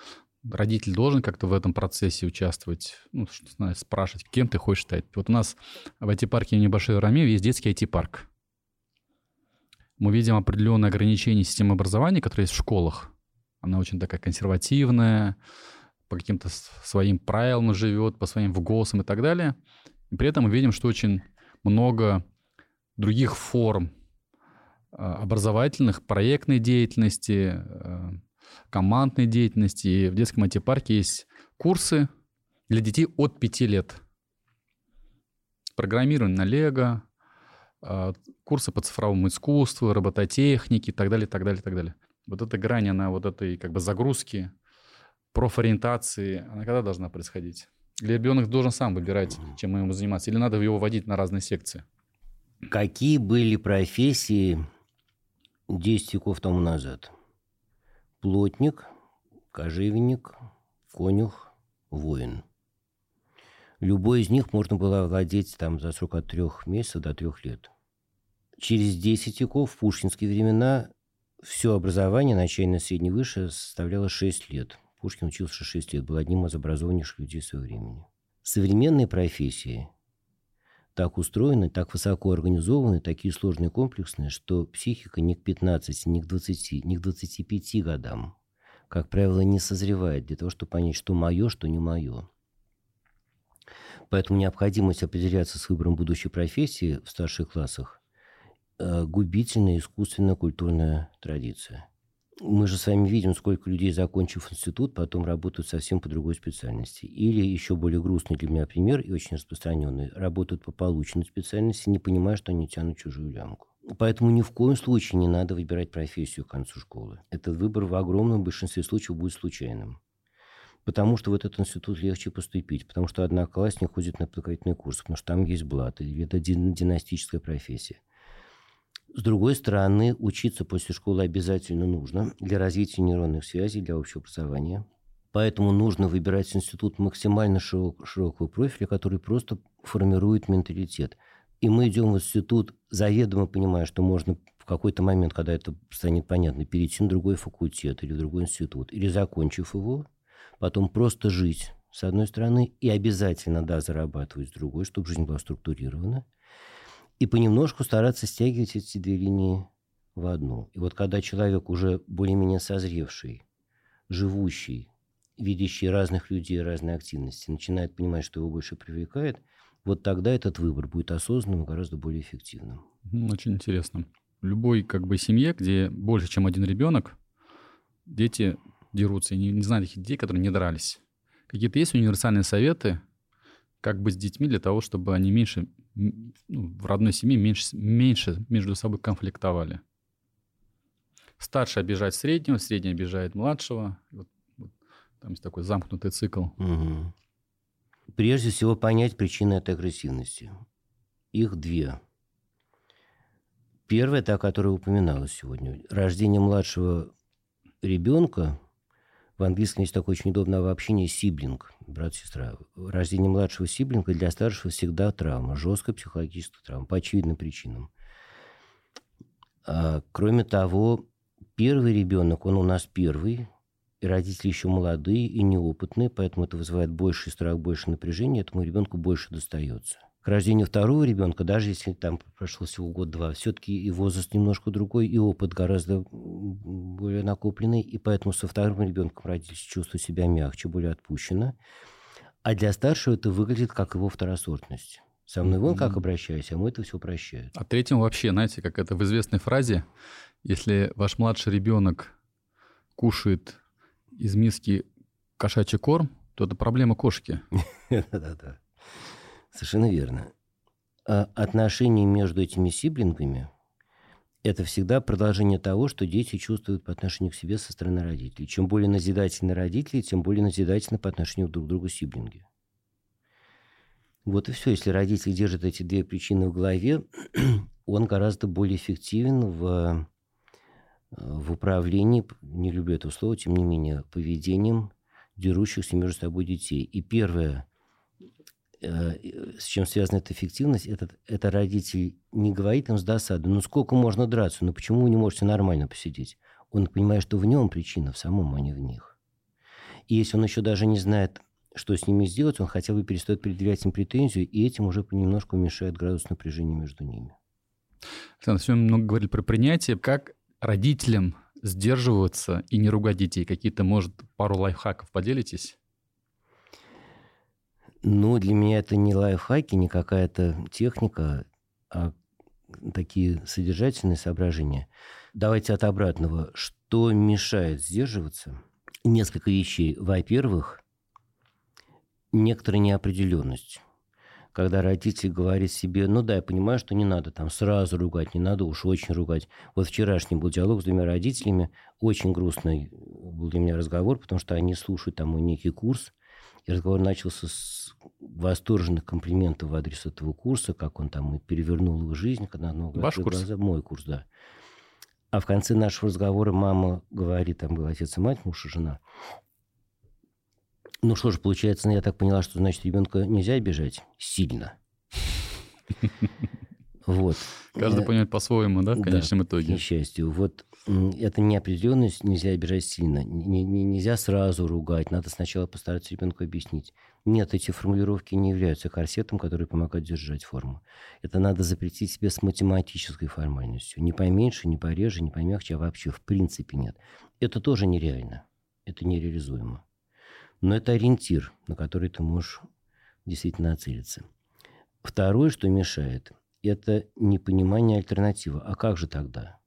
родитель должен как-то в этом процессе участвовать, ну, что, спрашивать, кем ты хочешь стать. Вот у нас в IT-парке небольшой Рамеев есть детский IT-парк мы видим определенные ограничения системы образования, которые есть в школах. Она очень такая консервативная, по каким-то своим правилам живет, по своим вгосам и так далее. И при этом мы видим, что очень много других форм а, образовательных, проектной деятельности, а, командной деятельности. И в детском IT-парке есть курсы для детей от 5 лет. Программирование на Лего, курсы по цифровому искусству, робототехнике и так далее, так далее, так далее. Вот эта грань, она вот этой как бы загрузки, профориентации, она когда должна происходить? Или ребенок должен сам выбирать, чем ему заниматься? Или надо его вводить на разные секции? Какие были профессии 10 веков тому назад? Плотник, кожевенник, конюх, воин – Любой из них можно было владеть там за срок от трех месяцев до трех лет. Через 10 веков, в пушкинские времена, все образование, начальное, среднее, высшее, составляло 6 лет. Пушкин учился 6 лет, был одним из образованнейших людей своего времени. Современные профессии так устроены, так высоко организованы, такие сложные, комплексные, что психика ни к 15, ни к 20, ни к 25 годам, как правило, не созревает для того, чтобы понять, что мое, что не мое. Поэтому необходимость определяться с выбором будущей профессии в старших классах губительная искусственная культурная традиция. Мы же с вами видим, сколько людей, закончив институт, потом работают совсем по другой специальности. Или еще более грустный для меня пример и очень распространенный. Работают по полученной специальности, не понимая, что они тянут чужую лямку. Поэтому ни в коем случае не надо выбирать профессию к концу школы. Этот выбор в огромном большинстве случаев будет случайным потому что в этот институт легче поступить, потому что одноклассник ходит на подготовительный курс, потому что там есть блат, или это династическая профессия. С другой стороны, учиться после школы обязательно нужно для развития нейронных связей, для общего образования. Поэтому нужно выбирать институт максимально широк, широкого профиля, который просто формирует менталитет. И мы идем в институт, заведомо понимая, что можно в какой-то момент, когда это станет понятно, перейти на другой факультет или в другой институт, или закончив его, потом просто жить, с одной стороны, и обязательно, да, зарабатывать с другой, чтобы жизнь была структурирована, и понемножку стараться стягивать эти две линии в одну. И вот когда человек уже более-менее созревший, живущий, видящий разных людей, разные активности, начинает понимать, что его больше привлекает, вот тогда этот выбор будет осознанным и гораздо более эффективным. Очень интересно. В любой как бы семье, где больше, чем один ребенок, дети дерутся. Я не, не знаю таких детей, которые не дрались. Какие-то есть универсальные советы, как быть с детьми для того, чтобы они меньше, ну, в родной семье меньше, меньше между собой конфликтовали? Старший обижает среднего, средний обижает младшего. Вот, вот, там есть такой замкнутый цикл. Угу. Прежде всего понять причины этой агрессивности. Их две. Первая, та, которая упоминалась сегодня. Рождение младшего ребенка В английском есть такое очень удобное обобщение сиблинг, брат-сестра. Рождение младшего сиблинга для старшего всегда травма, жесткая психологическая травма, по очевидным причинам. А, кроме того, первый ребенок, он у нас первый, и родители еще молодые и неопытные, поэтому это вызывает больший страх, больше напряжения, этому ребенку больше достается. К рождению второго ребенка, даже если там прошло всего год-два, все-таки и возраст немножко другой, и опыт гораздо более накопленный, и поэтому со вторым ребенком родители чувствуют себя мягче, более отпущенно. А для старшего это выглядит как его второсортность. Со мной вон как обращаюсь, а мы это все прощают. А третьим вообще, знаете, как это в известной фразе, если ваш младший ребенок кушает из миски кошачий корм, то это проблема кошки. Да-да-да. Совершенно верно. А отношения между этими сиблингами – это всегда продолжение того, что дети чувствуют по отношению к себе со стороны родителей. Чем более назидательны родители, тем более назидательны по отношению друг к другу сиблинги. Вот и все. Если родитель держит эти две причины в голове, он гораздо более эффективен в в управлении, не люблю это слово, тем не менее, поведением дерущихся между собой детей. И первое, с чем связана эта эффективность, это, это родитель не говорит им с досады, ну сколько можно драться, ну почему вы не можете нормально посидеть? Он понимает, что в нем причина, в самом, а не в них. И если он еще даже не знает, что с ними сделать, он хотя бы перестает предъявлять им претензию, и этим уже понемножку уменьшает градус напряжения между ними. Александр, сегодня много говорили про принятие. Как родителям сдерживаться и не ругать детей? Какие-то, может, пару лайфхаков поделитесь? Ну, для меня это не лайфхаки, не какая-то техника, а такие содержательные соображения. Давайте от обратного. Что мешает сдерживаться? Несколько вещей. Во-первых, некоторая неопределенность когда родитель говорит себе, ну да, я понимаю, что не надо там сразу ругать, не надо уж очень ругать. Вот вчерашний был диалог с двумя родителями, очень грустный был для меня разговор, потому что они слушают там некий курс, и разговор начался с восторженных комплиментов в адрес этого курса, как он там перевернул их жизнь. Когда, ну, Ваш курс? Глаза, мой курс, да. А в конце нашего разговора мама говорит, там был отец и мать, муж и жена, ну что ж, получается, я так поняла, что значит ребенка нельзя обижать сильно. Вот. Каждый э, понимает по-своему, да, в конечном да, итоге? к несчастью. Вот эта неопределенность нельзя обижать сильно. нельзя сразу ругать, надо сначала постараться ребенку объяснить. Нет, эти формулировки не являются корсетом, который помогает держать форму. Это надо запретить себе с математической формальностью. Не поменьше, не пореже, не помягче, а вообще в принципе нет. Это тоже нереально. Это нереализуемо. Но это ориентир, на который ты можешь действительно нацелиться. Второе, что мешает, это непонимание альтернативы. А как же тогда?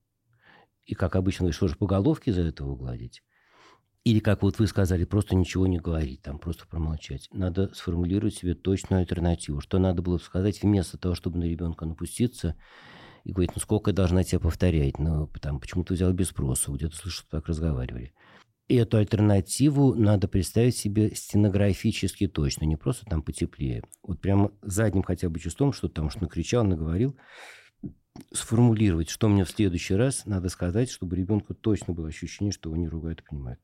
И как обычно, что же по головке за этого гладить? Или, как вот вы сказали, просто ничего не говорить, там просто промолчать. Надо сформулировать себе точную альтернативу. Что надо было сказать вместо того, чтобы на ребенка напуститься и говорить, ну сколько я должна тебя повторять? Ну, там, почему ты взял без спроса? Где-то слышу, что так разговаривали. И эту альтернативу надо представить себе стенографически точно, не просто там потеплее. Вот прямо задним хотя бы чувством, что там что накричал, наговорил, сформулировать, что мне в следующий раз надо сказать, чтобы ребенку точно было ощущение, что его не ругают и понимают.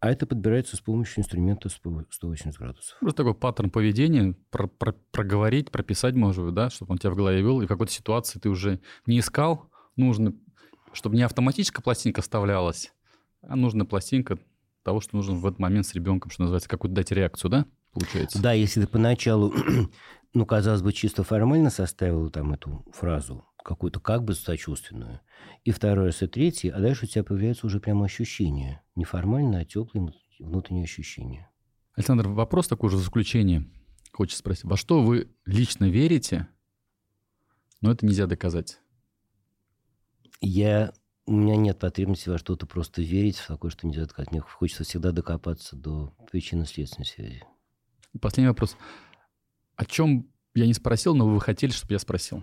А это подбирается с помощью инструмента 180 градусов. Просто такой паттерн поведения, про про проговорить, прописать, может быть, да, чтобы он тебя в голове вел, и в какой-то ситуации ты уже не искал, нужно, чтобы не автоматическая пластинка вставлялась, а нужна пластинка того, что нужно в этот момент с ребенком, что называется, какую-то дать реакцию, да, получается? Да, если ты поначалу, ну, казалось бы, чисто формально составил там эту фразу, какую-то как бы сочувственную, и второй раз, и третий, а дальше у тебя появляется уже прямо ощущение. Не формально, а теплые внутренние ощущения. Александр, вопрос такой же в заключение. Хочется спросить, во что вы лично верите, но это нельзя доказать? Я у меня нет потребности во что-то просто верить в такое, что нельзя доказать. Мне хочется всегда докопаться до причинно-следственной связи. И последний вопрос. О чем я не спросил, но вы хотели, чтобы я спросил?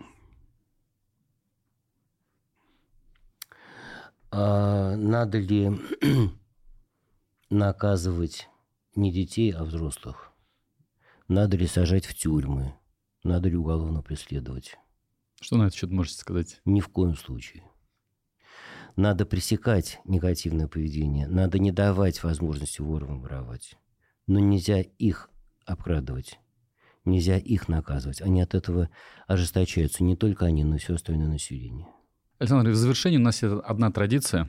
А, надо ли наказывать не детей, а взрослых? Надо ли сажать в тюрьмы? Надо ли уголовно преследовать? Что на это счет можете сказать? Ни в коем случае. Надо пресекать негативное поведение, надо не давать возможности ворам воровать. Но нельзя их обкрадывать, нельзя их наказывать. Они от этого ожесточаются, не только они, но и все остальное население. Александр, в завершении у нас есть одна традиция.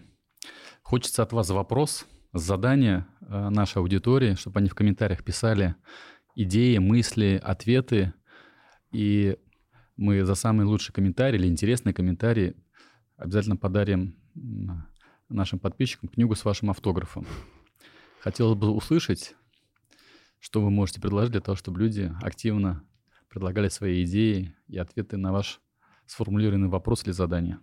Хочется от вас вопрос, задание э, нашей аудитории, чтобы они в комментариях писали идеи, мысли, ответы. И мы за самый лучший комментарий или интересный комментарий обязательно подарим нашим подписчикам книгу с вашим автографом. Хотелось бы услышать, что вы можете предложить для того, чтобы люди активно предлагали свои идеи и ответы на ваш сформулированный вопрос или задание.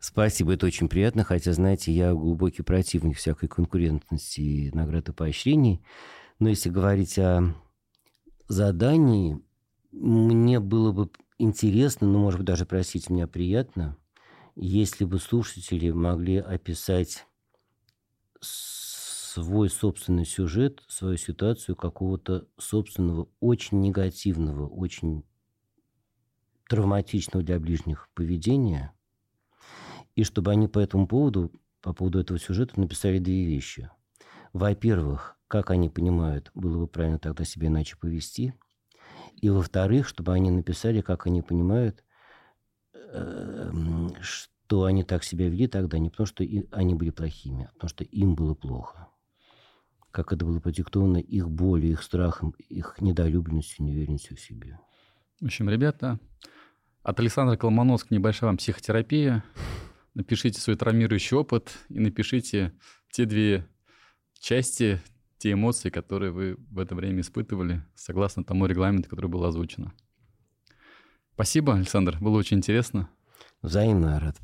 Спасибо, это очень приятно, хотя, знаете, я глубокий противник всякой конкурентности и наград поощрений. Но если говорить о задании, мне было бы интересно, ну, может быть, даже, простите меня, приятно, если бы слушатели могли описать свой собственный сюжет, свою ситуацию какого-то собственного очень негативного, очень травматичного для ближних поведения, и чтобы они по этому поводу, по поводу этого сюжета написали две вещи. Во-первых, как они понимают, было бы правильно тогда себя иначе повести, и во-вторых, чтобы они написали, как они понимают, эм, что они так себя вели тогда не потому, что они были плохими, а потому что им было плохо. Как это было продиктовано их болью, их страхом, их недолюбленностью, неуверенностью в себе. В общем, ребята, от Александра Колмановского небольшая вам психотерапия. Напишите свой травмирующий опыт и напишите те две части, те эмоции, которые вы в это время испытывали, согласно тому регламенту, который был озвучен. Спасибо, Александр, было очень интересно. Взаимно, рад.